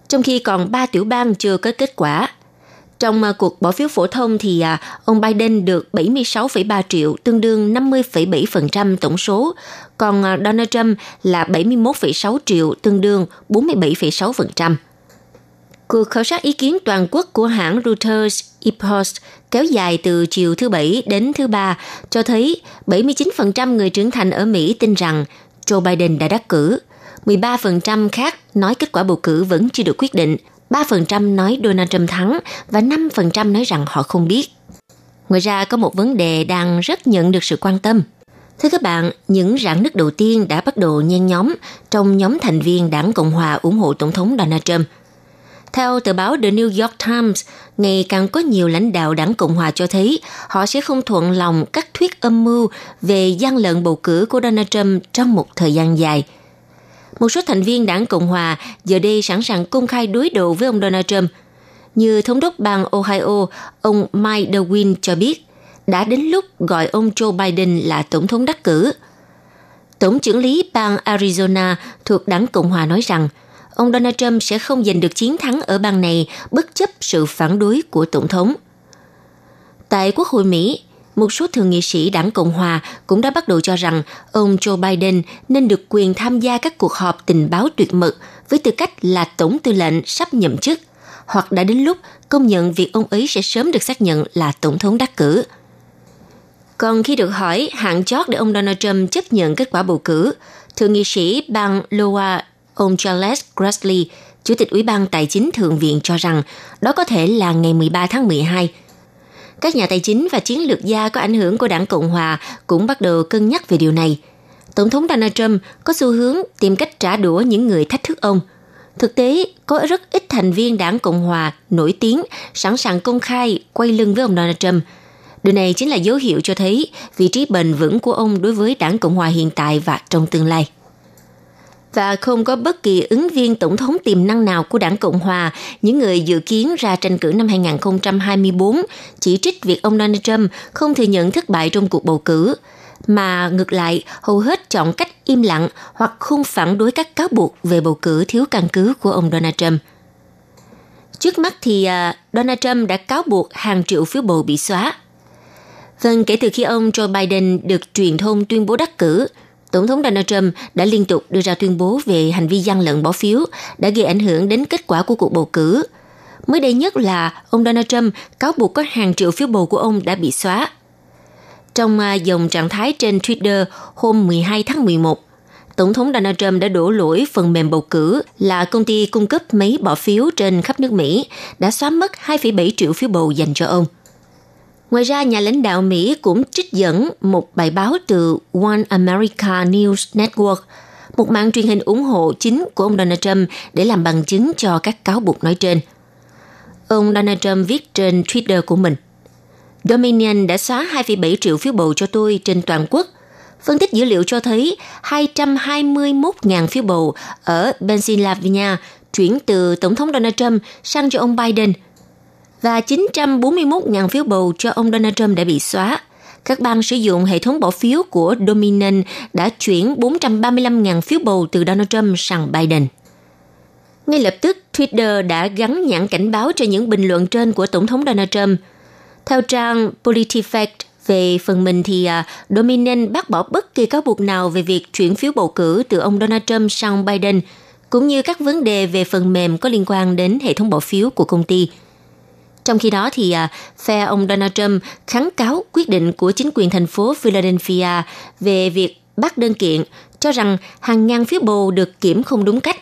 trong khi còn 3 tiểu bang chưa có kết quả. Trong à, cuộc bỏ phiếu phổ thông thì à, ông Biden được 76,3 triệu, tương đương 50,7% tổng số, còn à, Donald Trump là 71,6 triệu, tương đương 47,6%. Cuộc khảo sát ý kiến toàn quốc của hãng Reuters Ipsos kéo dài từ chiều thứ Bảy đến thứ Ba cho thấy 79% người trưởng thành ở Mỹ tin rằng Joe Biden đã đắc cử. 13% khác nói kết quả bầu cử vẫn chưa được quyết định, 3% nói Donald Trump thắng và 5% nói rằng họ không biết. Ngoài ra có một vấn đề đang rất nhận được sự quan tâm. Thưa các bạn, những rạn nứt đầu tiên đã bắt đầu nhen nhóm trong nhóm thành viên đảng Cộng hòa ủng hộ Tổng thống Donald Trump – theo tờ báo The New York Times, ngày càng có nhiều lãnh đạo đảng Cộng hòa cho thấy họ sẽ không thuận lòng các thuyết âm mưu về gian lận bầu cử của Donald Trump trong một thời gian dài. Một số thành viên đảng Cộng hòa giờ đây sẵn sàng công khai đối đầu với ông Donald Trump. Như thống đốc bang Ohio, ông Mike DeWine cho biết, đã đến lúc gọi ông Joe Biden là tổng thống đắc cử. Tổng trưởng lý bang Arizona thuộc đảng Cộng hòa nói rằng – ông Donald Trump sẽ không giành được chiến thắng ở bang này bất chấp sự phản đối của Tổng thống. Tại Quốc hội Mỹ, một số thượng nghị sĩ đảng Cộng Hòa cũng đã bắt đầu cho rằng ông Joe Biden nên được quyền tham gia các cuộc họp tình báo tuyệt mật với tư cách là tổng tư lệnh sắp nhậm chức, hoặc đã đến lúc công nhận việc ông ấy sẽ sớm được xác nhận là tổng thống đắc cử. Còn khi được hỏi hạn chót để ông Donald Trump chấp nhận kết quả bầu cử, thượng nghị sĩ bang Iowa Ông Charles Grassley, Chủ tịch Ủy ban Tài chính Thượng viện cho rằng đó có thể là ngày 13 tháng 12. Các nhà tài chính và chiến lược gia có ảnh hưởng của đảng Cộng Hòa cũng bắt đầu cân nhắc về điều này. Tổng thống Donald Trump có xu hướng tìm cách trả đũa những người thách thức ông. Thực tế, có rất ít thành viên đảng Cộng Hòa nổi tiếng sẵn sàng công khai quay lưng với ông Donald Trump. Điều này chính là dấu hiệu cho thấy vị trí bền vững của ông đối với đảng Cộng Hòa hiện tại và trong tương lai và không có bất kỳ ứng viên tổng thống tiềm năng nào của đảng Cộng Hòa, những người dự kiến ra tranh cử năm 2024 chỉ trích việc ông Donald Trump không thừa nhận thất bại trong cuộc bầu cử, mà ngược lại hầu hết chọn cách im lặng hoặc không phản đối các cáo buộc về bầu cử thiếu căn cứ của ông Donald Trump. Trước mắt thì à, Donald Trump đã cáo buộc hàng triệu phiếu bầu bị xóa. Vâng, kể từ khi ông Joe Biden được truyền thông tuyên bố đắc cử, Tổng thống Donald Trump đã liên tục đưa ra tuyên bố về hành vi gian lận bỏ phiếu đã gây ảnh hưởng đến kết quả của cuộc bầu cử. Mới đây nhất là ông Donald Trump cáo buộc có hàng triệu phiếu bầu của ông đã bị xóa. Trong à, dòng trạng thái trên Twitter hôm 12 tháng 11, Tổng thống Donald Trump đã đổ lỗi phần mềm bầu cử là công ty cung cấp máy bỏ phiếu trên khắp nước Mỹ đã xóa mất 2,7 triệu phiếu bầu dành cho ông. Ngoài ra, nhà lãnh đạo Mỹ cũng trích dẫn một bài báo từ One America News Network, một mạng truyền hình ủng hộ chính của ông Donald Trump để làm bằng chứng cho các cáo buộc nói trên. Ông Donald Trump viết trên Twitter của mình, Dominion đã xóa 2,7 triệu phiếu bầu cho tôi trên toàn quốc. Phân tích dữ liệu cho thấy 221.000 phiếu bầu ở Pennsylvania chuyển từ Tổng thống Donald Trump sang cho ông Biden – và 941.000 phiếu bầu cho ông Donald Trump đã bị xóa. Các bang sử dụng hệ thống bỏ phiếu của Dominion đã chuyển 435.000 phiếu bầu từ Donald Trump sang Biden. Ngay lập tức, Twitter đã gắn nhãn cảnh báo cho những bình luận trên của Tổng thống Donald Trump. Theo trang PolitiFact, về phần mình thì uh, Dominion bác bỏ bất kỳ cáo buộc nào về việc chuyển phiếu bầu cử từ ông Donald Trump sang Biden, cũng như các vấn đề về phần mềm có liên quan đến hệ thống bỏ phiếu của công ty – trong khi đó thì à, phe ông Donald Trump kháng cáo quyết định của chính quyền thành phố Philadelphia về việc bắt đơn kiện cho rằng hàng ngàn phiếu bầu được kiểm không đúng cách.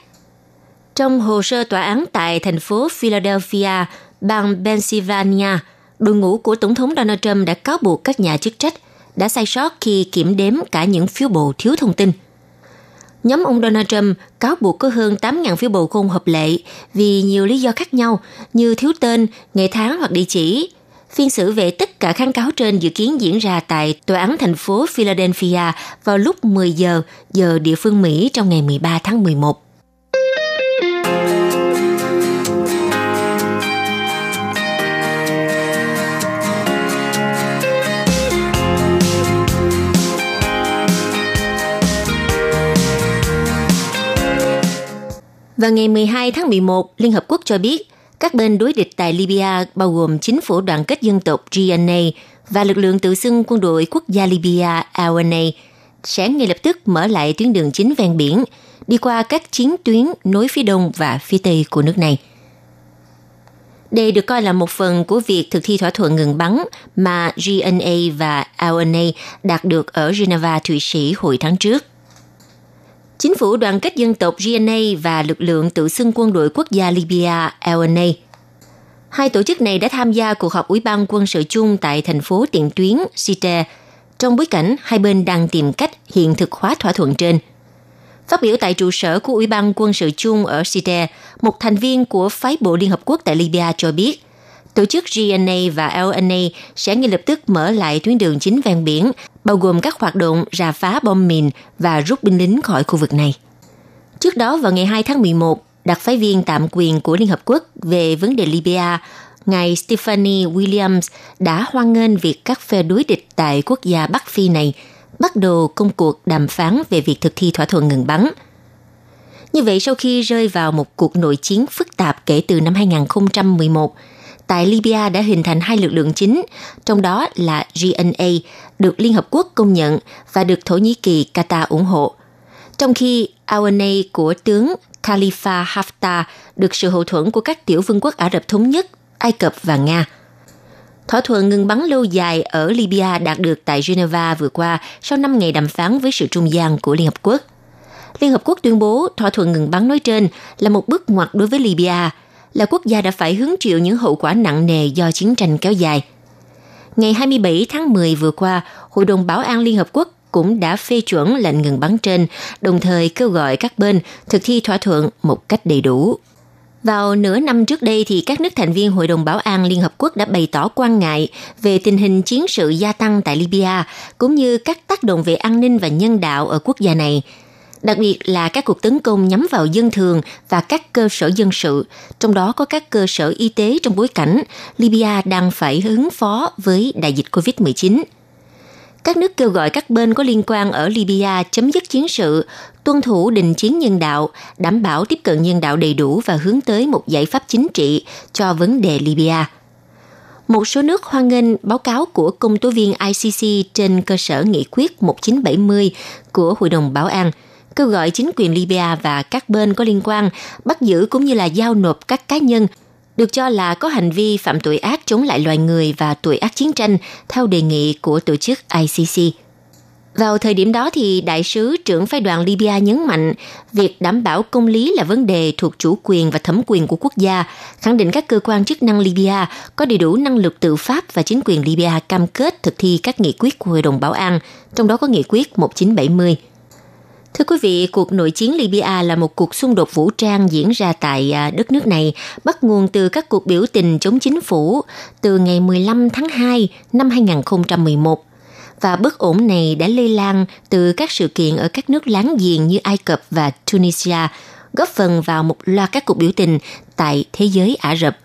Trong hồ sơ tòa án tại thành phố Philadelphia, bang Pennsylvania, đội ngũ của Tổng thống Donald Trump đã cáo buộc các nhà chức trách đã sai sót khi kiểm đếm cả những phiếu bầu thiếu thông tin. Nhóm ông Donald Trump cáo buộc có hơn 8.000 phiếu bầu không hợp lệ vì nhiều lý do khác nhau như thiếu tên, ngày tháng hoặc địa chỉ. Phiên xử về tất cả kháng cáo trên dự kiến diễn ra tại Tòa án thành phố Philadelphia vào lúc 10 giờ giờ địa phương Mỹ trong ngày 13 tháng 11. Vào ngày 12 tháng 11, Liên Hợp Quốc cho biết các bên đối địch tại Libya bao gồm chính phủ đoàn kết dân tộc GNA và lực lượng tự xưng quân đội quốc gia Libya LNA sẽ ngay lập tức mở lại tuyến đường chính ven biển, đi qua các chiến tuyến nối phía đông và phía tây của nước này. Đây được coi là một phần của việc thực thi thỏa thuận ngừng bắn mà GNA và LNA đạt được ở Geneva, Thụy Sĩ hồi tháng trước. Chính phủ đoàn kết dân tộc GNA và lực lượng tự xưng quân đội quốc gia Libya LNA. Hai tổ chức này đã tham gia cuộc họp Ủy ban quân sự chung tại thành phố tiền tuyến Site trong bối cảnh hai bên đang tìm cách hiện thực hóa thỏa thuận trên. Phát biểu tại trụ sở của Ủy ban quân sự chung ở Site, một thành viên của phái bộ Liên Hợp Quốc tại Libya cho biết, tổ chức GNA và LNA sẽ ngay lập tức mở lại tuyến đường chính ven biển bao gồm các hoạt động rà phá bom mìn và rút binh lính khỏi khu vực này. Trước đó vào ngày 2 tháng 11, đặc phái viên tạm quyền của Liên Hợp Quốc về vấn đề Libya, ngài Stephanie Williams đã hoan nghênh việc các phe đối địch tại quốc gia Bắc Phi này bắt đầu công cuộc đàm phán về việc thực thi thỏa thuận ngừng bắn. Như vậy, sau khi rơi vào một cuộc nội chiến phức tạp kể từ năm 2011, tại Libya đã hình thành hai lực lượng chính, trong đó là GNA, được Liên Hợp Quốc công nhận và được Thổ Nhĩ Kỳ Qatar ủng hộ. Trong khi AUNA của tướng Khalifa Haftar được sự hậu thuẫn của các tiểu vương quốc Ả Rập Thống Nhất, Ai Cập và Nga. Thỏa thuận ngừng bắn lâu dài ở Libya đạt được tại Geneva vừa qua sau 5 ngày đàm phán với sự trung gian của Liên Hợp Quốc. Liên Hợp Quốc tuyên bố thỏa thuận ngừng bắn nói trên là một bước ngoặt đối với Libya – là quốc gia đã phải hứng chịu những hậu quả nặng nề do chiến tranh kéo dài. Ngày 27 tháng 10 vừa qua, Hội đồng Bảo an Liên Hợp Quốc cũng đã phê chuẩn lệnh ngừng bắn trên, đồng thời kêu gọi các bên thực thi thỏa thuận một cách đầy đủ. Vào nửa năm trước đây thì các nước thành viên Hội đồng Bảo an Liên Hợp Quốc đã bày tỏ quan ngại về tình hình chiến sự gia tăng tại Libya, cũng như các tác động về an ninh và nhân đạo ở quốc gia này – đặc biệt là các cuộc tấn công nhắm vào dân thường và các cơ sở dân sự, trong đó có các cơ sở y tế trong bối cảnh Libya đang phải ứng phó với đại dịch COVID-19. Các nước kêu gọi các bên có liên quan ở Libya chấm dứt chiến sự, tuân thủ đình chiến nhân đạo, đảm bảo tiếp cận nhân đạo đầy đủ và hướng tới một giải pháp chính trị cho vấn đề Libya. Một số nước hoan nghênh báo cáo của công tố viên ICC trên cơ sở nghị quyết 1970 của Hội đồng Bảo an – kêu gọi chính quyền Libya và các bên có liên quan bắt giữ cũng như là giao nộp các cá nhân được cho là có hành vi phạm tội ác chống lại loài người và tội ác chiến tranh theo đề nghị của tổ chức ICC. Vào thời điểm đó thì đại sứ trưởng phái đoàn Libya nhấn mạnh việc đảm bảo công lý là vấn đề thuộc chủ quyền và thẩm quyền của quốc gia, khẳng định các cơ quan chức năng Libya có đầy đủ năng lực tự pháp và chính quyền Libya cam kết thực thi các nghị quyết của Hội đồng Bảo an, trong đó có nghị quyết 1970. Thưa quý vị, cuộc nội chiến Libya là một cuộc xung đột vũ trang diễn ra tại à, đất nước này, bắt nguồn từ các cuộc biểu tình chống chính phủ từ ngày 15 tháng 2 năm 2011 và bất ổn này đã lây lan từ các sự kiện ở các nước láng giềng như Ai Cập và Tunisia, góp phần vào một loạt các cuộc biểu tình tại thế giới Ả Rập.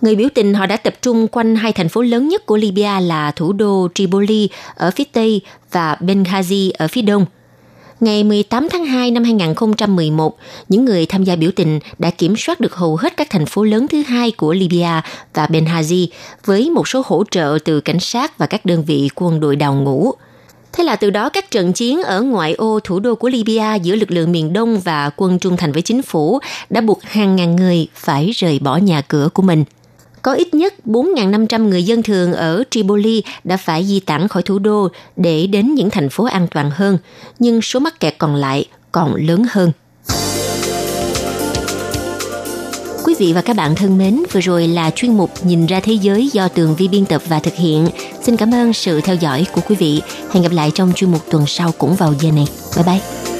Người biểu tình họ đã tập trung quanh hai thành phố lớn nhất của Libya là thủ đô Tripoli ở phía tây và Benghazi ở phía đông – Ngày 18 tháng 2 năm 2011, những người tham gia biểu tình đã kiểm soát được hầu hết các thành phố lớn thứ hai của Libya và Benghazi với một số hỗ trợ từ cảnh sát và các đơn vị quân đội đào ngũ. Thế là từ đó các trận chiến ở ngoại ô thủ đô của Libya giữa lực lượng miền Đông và quân trung thành với chính phủ đã buộc hàng ngàn người phải rời bỏ nhà cửa của mình. Có ít nhất 4.500 người dân thường ở Tripoli đã phải di tản khỏi thủ đô để đến những thành phố an toàn hơn, nhưng số mắc kẹt còn lại còn lớn hơn. Quý vị và các bạn thân mến, vừa rồi là chuyên mục Nhìn ra thế giới do Tường Vi biên tập và thực hiện. Xin cảm ơn sự theo dõi của quý vị. Hẹn gặp lại trong chuyên mục tuần sau cũng vào giờ này. Bye bye!